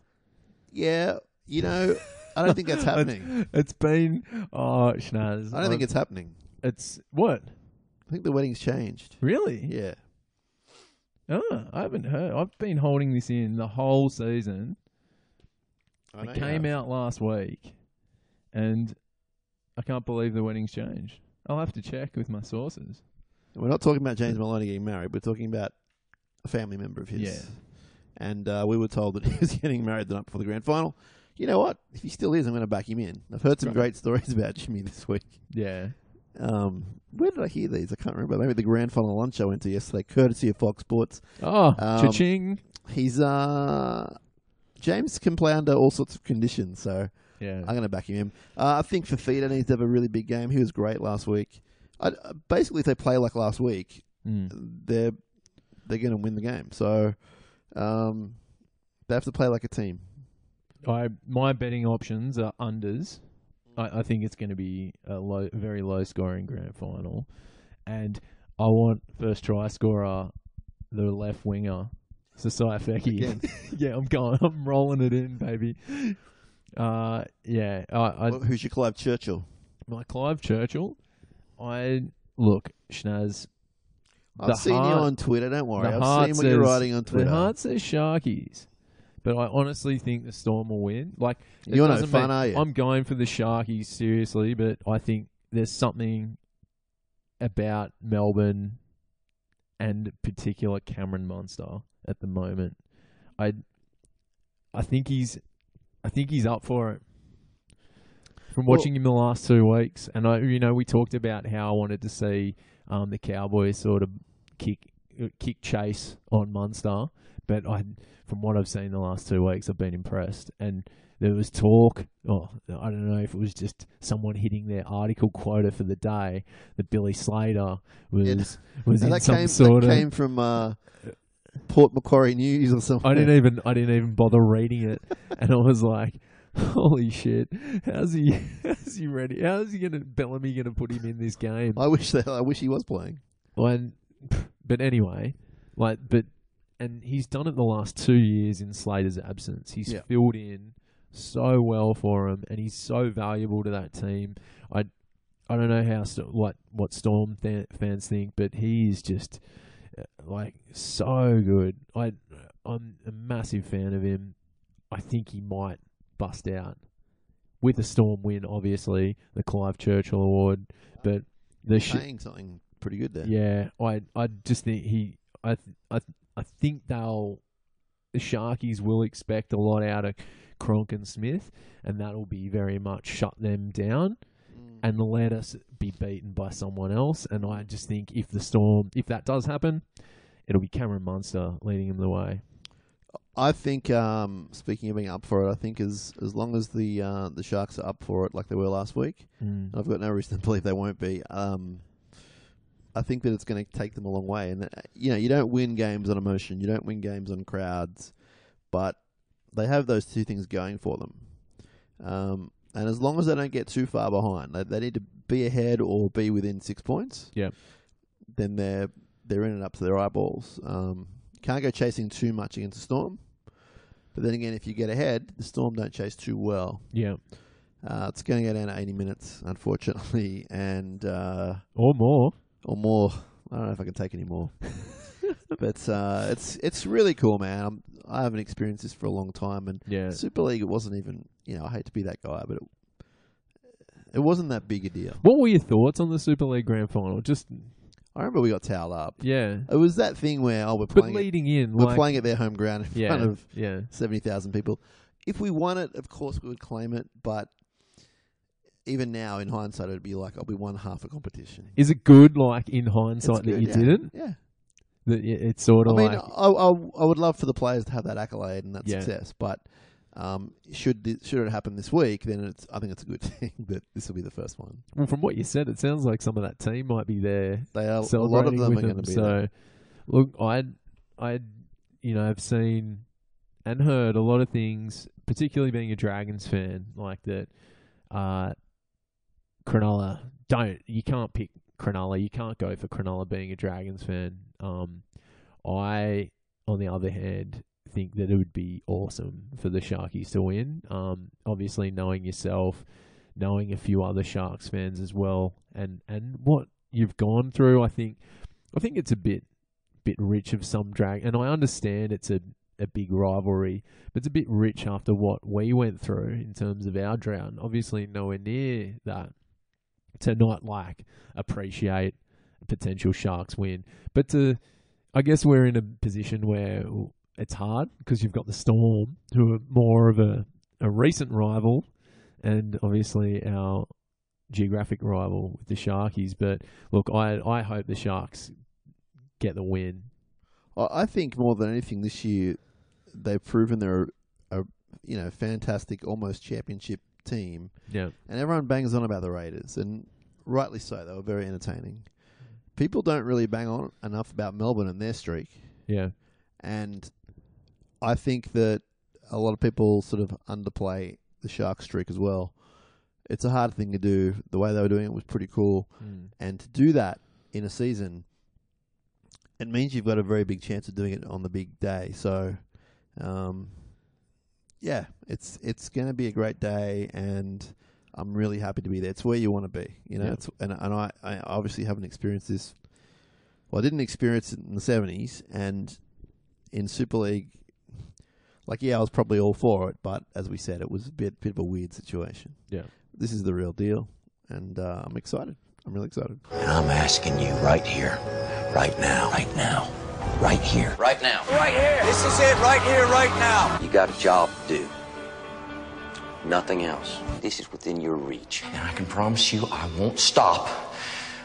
Yeah, you know, I don't think that's *laughs* happening. It's been oh Shinazz. I don't think it's happening. it's what I think the wedding's changed. really. Yeah. Oh, I haven't heard. I've been holding this in the whole season. I know It came have. out last week, and I can't believe the wedding's changed. I'll have to check with my sources. We're not talking about James Maloney getting married. We're talking about a family member of his. Yeah. And uh, we were told that *laughs* he was getting married the night before the grand final. You know what? If he still is, I'm going to back him in. I've heard some great stories about Jimmy this week. Yeah. Um, where did I hear these? I can't remember. Maybe the grand final lunch I went to yesterday, courtesy of Fox Sports. Oh, Um, cha-ching. He's uh, James can play under all sorts of conditions, so Yeah. I'm going to back him in. Uh, I think Fifita needs to have a really big game. He was great last week. I, uh, basically, if they play like last week, Mm. they're they're going to win the game. So um, they have to play like a team. I my betting options are unders. I, I think it's going to be a low, very low scoring grand final, and I want first try scorer, the left winger, Sosaia Feki. *laughs* Yeah, I'm going. I'm rolling it in, baby. Uh, yeah. I, I Well, who's your Clive Churchill? my Clive Churchill. I look, Shinazz. I've the seen you heart- on Twitter. Don't worry. the I've heart seen what you're says- writing on Twitter. The heart says Sharkies, but I honestly think the Storm will win. Like it You're no doesn't fun, mean- are you? I'm going for the Sharkies seriously, but I think there's something about Melbourne and particular Cameron Munster at the moment. I I think he's I think he's up for it. From Well- watching him the last two weeks, and I, you know, we talked about how I wanted to see um, the Cowboys sort of kick kick chase on Munster, but I, from what I've seen the last two weeks, I've been impressed. And there was talk. Oh, I don't know if it was just someone hitting their article quota for the day that Billy Slater was Yeah. was Now, in that some came, sort that of. came from uh, Port Macquarie News or something. I didn't even I didn't even bother reading it, *laughs* and I was like, "Holy shit! How's he? *laughs* How's he ready? How's he gonna Bellamy gonna put him in this game?" I wish that. I wish he was playing. When, but anyway, like, but and he's done it the last two years in Slater's absence. He's Yeah. filled in so well for him, and he's so valuable to that team. I, I don't know how what what Storm th- fans think, but he is just like so good. I I'm a massive fan of him. I think he might bust out with a Storm win, obviously the Clive Churchill Award, but the sh- Saying something pretty good there. yeah, I I just think he I th- I th- I think they'll the Sharkies will expect a lot out of Cronk and Smith, and that'll be very much shut them down. And let us be beaten by someone else. And I just think if the Storm, if that does happen, it'll be Cameron Munster leading them the way. I think, um, speaking of being up for it, I think as as long as the uh, the Sharks are up for it, like they were last week, Mm. I've got no reason to *laughs* believe they won't be. Um, I think that it's going to take them a long way, and that, you know, you don't win games on emotion, you don't win games on crowds, but they have those two things going for them. Um, and as long as they don't get too far behind, they, they need to be ahead or be within six points. Yep. Then they're they're in it up to their eyeballs. Um, can't go chasing too much against the Storm. But then again, if you get ahead, the Storm don't chase too well. Yeah, Uh, it's going to go down to 80 minutes, unfortunately, and uh, or more. or more. I don't know if I can take any more. *laughs* but uh, it's it's really cool, man. I'm, I haven't experienced this for a long time, and Yeah, Super League it wasn't even. You know, I hate to be that guy, but it, it wasn't that big a deal. what were your thoughts on the Super League Grand Final? Just I remember we got towed up. yeah, It was that thing where oh, we're but playing. It, leading in, we're like, playing at their home ground in yeah, front of yeah. seventy thousand people. If we won it, of course we would claim it, but even now, in hindsight, it'd be like, oh, be won half a competition. Is it good, like in hindsight, that you yeah. didn't? Yeah. It's sort of I mean, like I, I, I would love for the players to have that accolade and that Yeah. success, but um, should it, should it happen this week, then it's I think it's a good *laughs* thing that this will be the first one. well, from what you said, it sounds like some of that team might be there They are a lot of celebrating them are with going to be so, there. look, I, I, you know, I've seen and heard a lot of things, particularly being a Dragons fan, like that. Uh, Cronulla, don't you can't pick Cronulla. You can't go for Cronulla being a Dragons fan. Um, I on the other hand, think that it would be awesome for the Sharkies to win. Um, obviously, knowing yourself, knowing a few other Sharks fans as well, and and what you've gone through, I think, I think it's a bit bit rich of some drag, and I understand it's a a big rivalry, but it's a bit rich after what we went through in terms of our drought. Obviously, nowhere near that to not like appreciate potential Sharks win, but to I guess we're in a position where it's hard because you've got the Storm, who are more of a, a recent rival, and obviously our geographic rival with the Sharkies. But look, I I hope the Sharks get the win. I think more than anything this year, they've proven they're a, a you know fantastic, almost championship team. Yeah, and everyone bangs on about the Raiders, and rightly so. They were very entertaining. People don't really bang on enough about Melbourne and their streak. Yeah, and I think that a lot of people sort of underplay the Shark streak as well. It's a hard thing to do. The way they were doing it was pretty cool, mm. and to do that in a season, it means you've got a very big chance of doing it on the big day. So, um, yeah, it's it's going to be a great day, and I'm really happy to be there. It's where you want to be, you know. Yeah. It's, and and I, I obviously haven't experienced this. Well, I didn't experience it in the '70s, and in Super League, like yeah, I was probably all for it, but as we said, it was a bit bit of a weird situation. Yeah. This is the real deal, and uh, I'm excited. I'm really excited. And I'm asking you right here, right now, right now, right here, right now. Right here. This is it right here, right now. You got a job to do. Nothing else. This is within your reach. And I can promise you I won't stop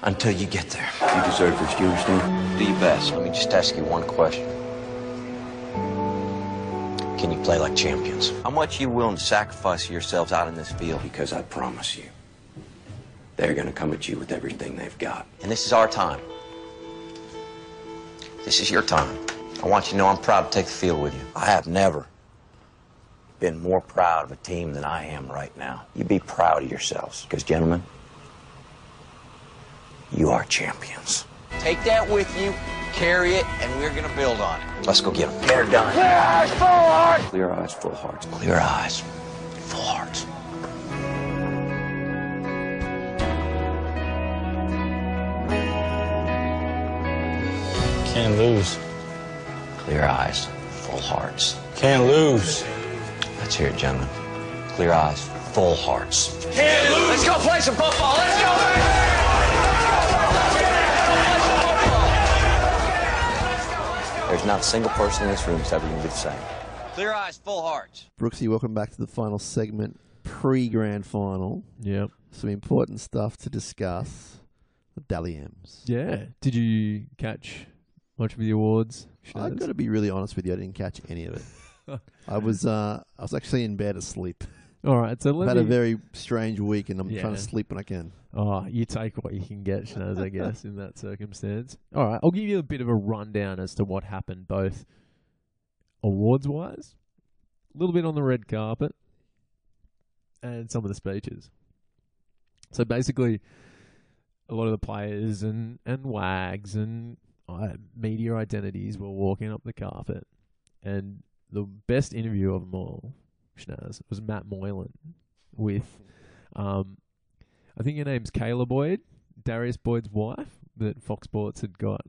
until you get there. You deserve this, you understand? Do your best. Let me just ask you one question. Can you play like champions? How much you willing to sacrifice yourselves out in this field? Because I promise you, they're going to come at you with everything they've got. And this is our time. This is your time. I want you to know I'm proud to take the field with you. I have never been more proud of a team than I am right now. You be proud of yourselves. Because, gentlemen, you are champions. Take that with you, carry it, and we're gonna build on it. Let's go get them. Get her done. Clear eyes, full heart. Clear eyes, full hearts. Clear eyes, full hearts. Can't lose. Clear eyes, full hearts. Can't lose. Let's hear it, gentlemen. Clear eyes, full hearts. Can't lose. Let's go play some football. Let's go. There's not a single person in this room that's ever going to be the same. Clear eyes, full hearts. Brookesy, welcome back to the final segment, pre-grand final. Yep. Some important stuff to discuss. The Dally M's. Yeah. Did you catch much of the awards? I've Shinazz? got to be really honest with you. I didn't catch any of it. *laughs* I was uh, I was actually in bed asleep. All right. So I've let had me. a very strange week, and I'm trying Yeah. to sleep when I can. Oh, you take what you can get, Shinazz, I guess, in that circumstance. All right, I'll give you a bit of a rundown as to what happened, both awards wise, a little bit on the red carpet, and some of the speeches. So basically, a lot of the players and, and wags and media identities were walking up the carpet, and the best interview of them all, Shinazz, was Matt Moylan with. Um, I think her name's Kayla Boyd, Darius Boyd's wife, that Fox Sports had got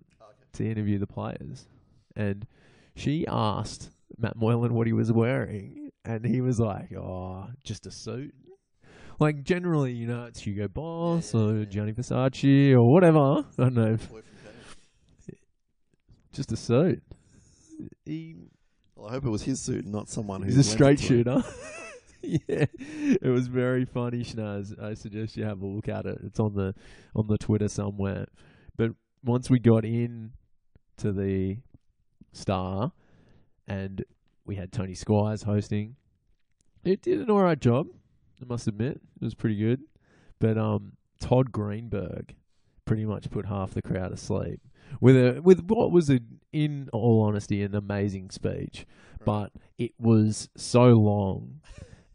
to interview the players. And she asked Matt Moylan what he was wearing, and he was like, oh, just a suit. Like, generally, you know, it's Hugo Boss or Gianni Versace or whatever. I don't know. Just a suit. He, Well, I hope it was his suit, not someone who's he's a straight it to him. shooter. *laughs* *laughs* yeah, it was very funny, Shinazz. I suggest you have a look at it. It's on the on the Twitter somewhere. But once we got in to the Star, and we had Tony Squires hosting, it did an alright job. I must admit, it was pretty good. But um, Todd Greenberg pretty much put half the crowd asleep with a with what was a, in all honesty, an amazing speech, but it was so long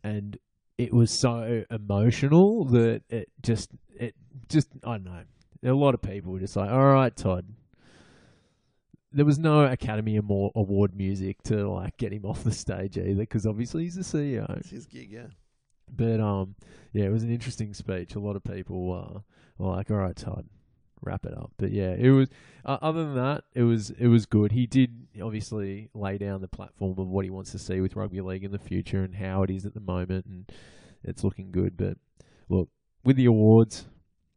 and it was so emotional that it just it just I don't know. A lot of people were just like, "All right, Todd, there was no Academy Award music to like get him off the stage either, because obviously he's the CEO. It's his gig, yeah. But um, yeah, it was an interesting speech. A lot of people were like, "All right, Todd, wrap it up." But yeah, it was. Uh, other than that, it was it was good. He did obviously lay down the platform of what he wants to see with rugby league in the future and how it is at the moment, and it's looking good. But look, with the awards,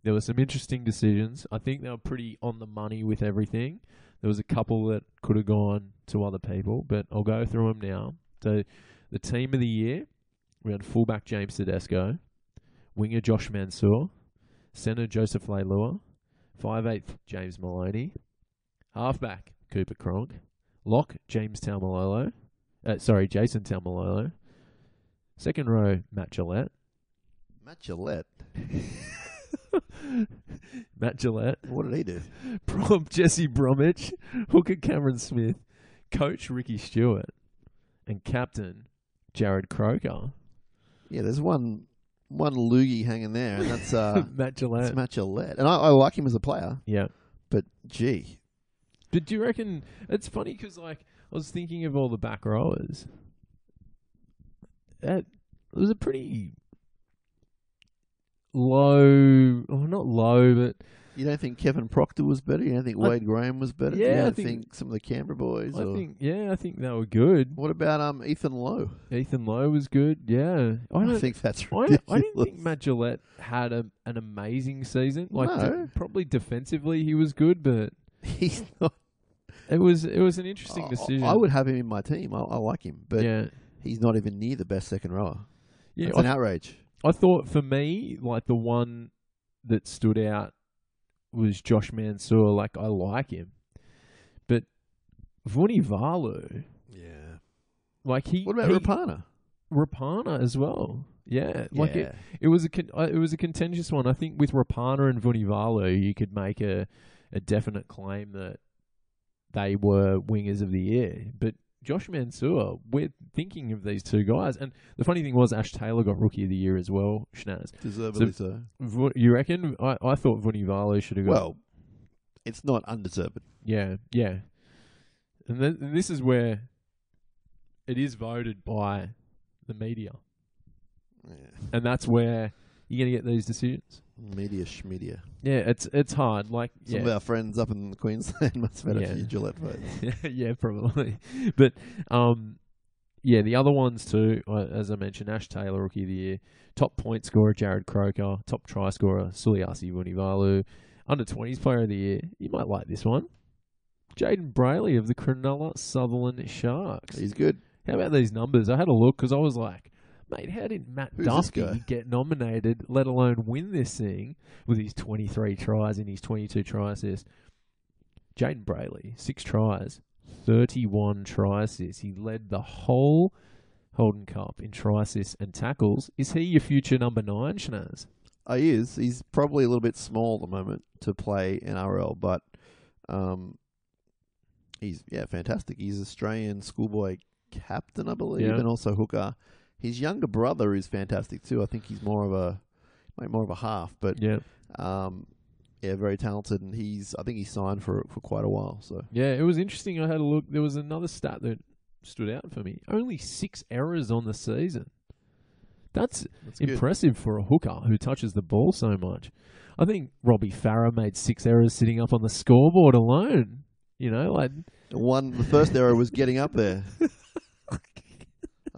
there were some interesting decisions. I think they were pretty on the money with everything. There was a couple that could have gone to other people, but I'll go through them now. So, the team of the year, we had fullback James Tedesco, winger Josh Mansour, centre Joseph Leilua, five eighth James Maloney, halfback Cooper Cronk, lock James Taumalolo, uh, sorry Jason Taumalolo, second row Matt Gillett, Matt Gillett. *laughs* Matt Gillett, What did he do? prop Jesse Bromwich, hooker Cameron Smith, coach Ricky Stuart, and captain Jarrod Croker. Yeah, there's one one loogie hanging there, and that's uh, *laughs* Matt Gillett. that's Matt Gillett. And I, I like him as a player, yeah. but gee, But do you reckon it's funny because like I was thinking of all the back rowers. That it was a pretty low, oh not low, but you don't think Kevin Proctor was better? You don't think I- Wade Graham was better? Yeah, you I don't think- think, some of the Canberra boys? I or think yeah, I think they were good. what about um Ethan Lowe? Ethan Lowe was good. Yeah, I I, think that's I, ridiculous. I didn't think Matt Gillett had a, an amazing season. Like de- No. probably defensively he was good, but *laughs* he's not. it was it was an interesting decision. I would have him in my team. I, I like him, but yeah, he's not even near the best second rower. yeah. It's an outrage. I thought for me, like the one that stood out was Josh Mansour. Like I like him, but Vunivalu, Yeah. like he. What about he, Rapana? Rapana as well? Yeah, like yeah. it. It was a con- uh, it was a contentious one. I think with Rapana and Vunivalu, you could make a a definite claim that they were wingers of the year, but. Josh Mansour, we're thinking of these two guys, and the funny thing was Ash Taylor got Rookie of the Year as well. Shinazz, Deservedly so. Vu- You reckon? I, I thought Vunivalu should have got. Well, it's not undeserved. yeah, yeah. And, then, and this is where it is voted by the media, Yeah. and that's where you're gonna get these decisions. Media schmedia. Yeah, it's it's hard. Like, Some of our friends up in Queensland must have had Yeah. a few Gillett *laughs* votes. yeah, probably. *laughs* But um, yeah, the other ones too. As I mentioned, Ash Taylor, Rookie of the Year, top point scorer Jarrod Croker, top try scorer Suliasi Vunivalu, under twenties Player of the Year. You might like this one. Jayden Brailey of the Cronulla Sutherland Sharks. He's good. How about these numbers? I had a look because I was like, mate, how did Matt Who's Duffy get nominated, let alone win this thing with his 23 tries and his 22 try assists? Jayden Brailey, six tries, 31 try assists. He led the whole Holden Cup in try assists and tackles. Is he your future number nine, Shinazz? Oh, he is. He's probably a little bit small at the moment to play in NRL, but um, he's yeah fantastic. He's Australian schoolboy captain, I believe, Yeah. and also hooker. His younger brother is fantastic too. I think he's more of a like more of a half, but Yeah. um, yeah, very talented, and he's I think he's signed for for quite a while. So Yeah, it was interesting. I had a look. There was another stat that stood out for me. Only six errors on the season. That's that's good. impressive for a hooker who touches the ball so much. I think Robbie Farah made six errors sitting up on the scoreboard alone. You know, like One the first error was getting up there. *laughs*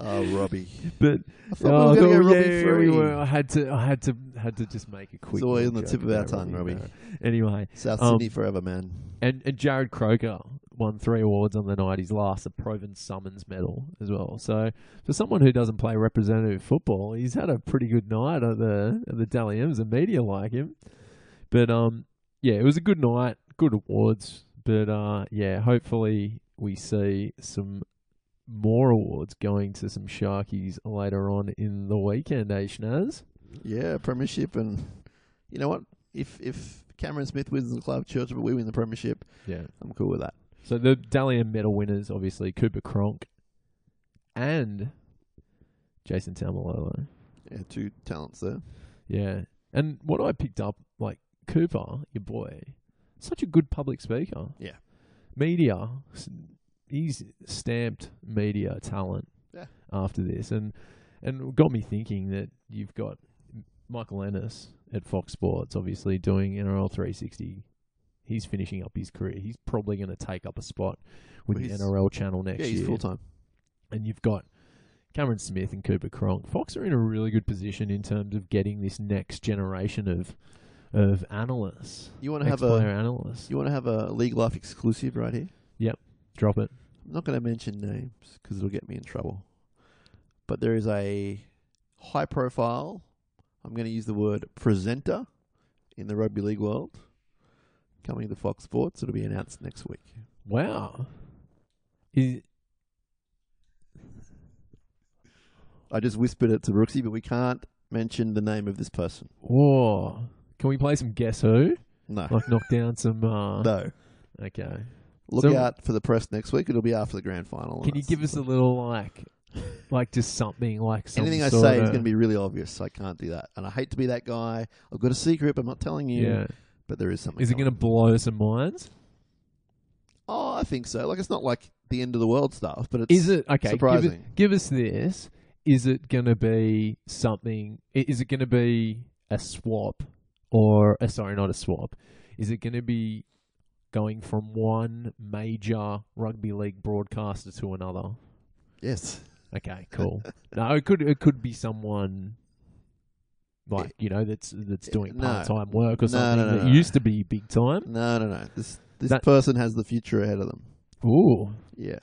oh, Robbie! but I thought oh, we were going to oh, Robbie yeah, free. we were. I had to, I had to, had to just make a quick. It's always on the tip of our tongue, Robbie. Farah. Anyway, South Um, Sydney forever, man. and, and Jarrod Croker won three awards on the night. His last, a Provan Summons medal as well. So for someone who doesn't play representative football, he's had a pretty good night at the at the Dally M's. The media like him, but um, yeah, it was a good night, good awards. But uh, yeah, hopefully we see some more awards going to some Sharkies later on in the weekend, eh, Shinazz? Yeah, premiership, and you know what? If if Cameron Smith wins the club, Churchill, but we win the premiership. Yeah. I'm cool with that. So the Dally M medal winners, obviously Cooper Cronk and Jason Taumalolo. Yeah, two talents there. Yeah. And what I picked up, like Cooper, your boy, such a good public speaker. Yeah. media, he's stamped media talent Yeah. after this, and and got me thinking that you've got Michael Ennis at Fox Sports, obviously doing NRL 360. He's finishing up his career. He's probably going to take up a spot with Well, the NRL channel next Yeah, he's year full time. and you've got Cameron Smith and Cooper Cronk. Fox are in a really good position in terms of getting this next generation of of analysts, You want to have a analysts. you want to have a league life exclusive right here. Drop it. I'm not going to mention names because it'll get me in trouble. But there is a high profile. I'm going to use the word presenter in the rugby league world coming to Fox Sports. It'll be announced next week. Wow. Is I just whispered it to Brookesy, but we can't mention the name of this person. whoa. Can we play some Guess Who? No, Like knock down some. Uh, no. Okay. Look So- out for the press next week. It'll be after the grand final. Can you give us a little like, like just something like some Anything I say is going to be really obvious. So I can't do that, and I hate to be that guy. I've got a secret, but I'm not telling you. Yeah. But there is something. Is it going to blow some minds? Oh, I think so. Like it's not like the end of the world stuff, but it's Is it okay? Give, surprising. it, give us this. Is it going to be something? Is it going to be a swap, or uh, sorry, not a swap? Is it going to be going from one major rugby league broadcaster to another? Yes. Okay, cool. *laughs* no, it could it could be someone like you know that's that's doing No. part time work or No, something no, no, that no. used to be big time. No, no, no. This this That- person has the future ahead of them. Ooh, Yeah.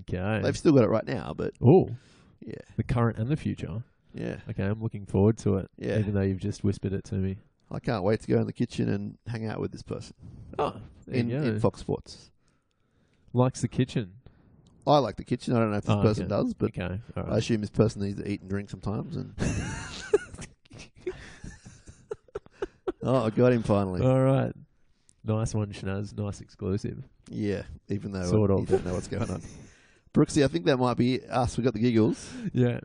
okay. They've still got it right now, but Ooh, yeah, the current and the future. yeah. Okay, I'm looking forward to it. Yeah. Even though you've just whispered it to me. I can't wait to go in the kitchen and hang out with this person Oh, there in, you go. in Fox Sports. Likes the kitchen. I like the kitchen. I don't know if this Oh, person okay. does, but okay, all I right. assume this person needs to eat and drink sometimes. And *laughs* oh, I got him finally. all right. Nice one, Shinazz. Nice exclusive. Yeah, even though Sort you of. don't know what's going on. *laughs* Brookesy, I think that might be us. We got the giggles. Yeah.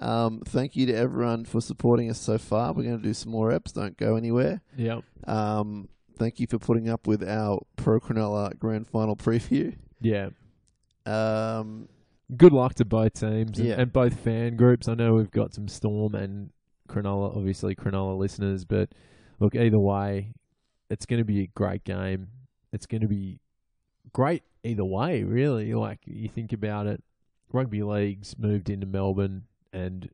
Um, thank you to everyone for supporting us so far. We're going to do some more eps. Don't go anywhere. Yep. Um, thank you for putting up with our Pro Cronulla Grand Final preview. Yeah. Um, Good luck to both teams and, Yeah. and both fan groups. I know we've got some Storm and Cronulla, obviously Cronulla listeners, but look, either way, it's going to be a great game. It's going to be great either way, really. Like you think about it, rugby leagues moved into Melbourne and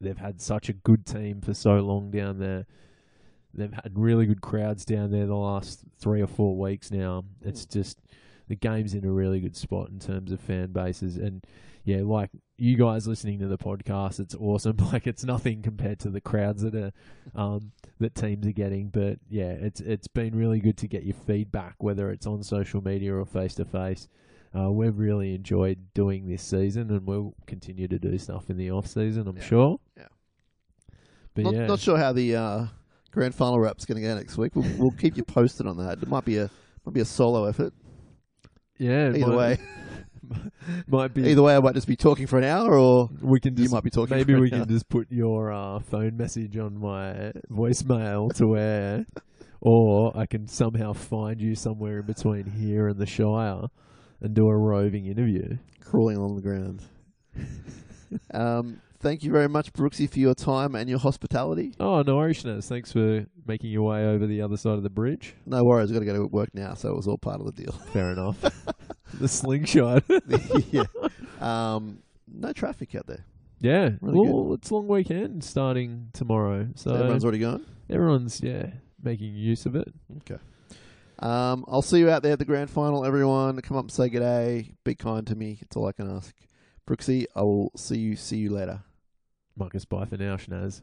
they've had such a good team for so long down there. They've had really good crowds down there the last three or four weeks now. It's just the game's in a really good spot in terms of fan bases and yeah, like you guys listening to the podcast, it's awesome. *laughs* Like it's nothing compared to the crowds that are *laughs* um, that teams are getting, but yeah, it's it's been really good to get your feedback, whether it's on social media or face to face. Uh, We've really enjoyed doing this season, and we'll continue to do stuff in the off season. I'm Yeah. sure. Yeah. But not, yeah, not sure how the uh, Grand Final wrap's going to go next week. We'll, we'll keep you posted on that. It might be a might be a solo effort. yeah. Either might, way, *laughs* might be either way, I might just be talking for an hour, or we can you just might be talking. Maybe we an can hour. just put your uh, phone message on my voicemail to where, or I can somehow find you somewhere in between here and the Shire and do a roving interview. crawling along the ground. *laughs* um, thank you very much, Brookesy, for your time and your hospitality. Oh, no Orishness, thanks for making your way over the other side of the bridge. No worries, I've got to go to work now, so it was all part of the deal. *laughs* Fair enough. *laughs* the slingshot. yeah. Um, no traffic out there. yeah. Really well, it's a long weekend starting tomorrow, So everyone's already gone. everyone's yeah making use of it. Okay. Um, I'll see you out there at the grand final, everyone. Come up and say good day. Be kind to me. It's all I can ask. Brookesy, I will see you see you later. Marcus, bye for now, Shinazz.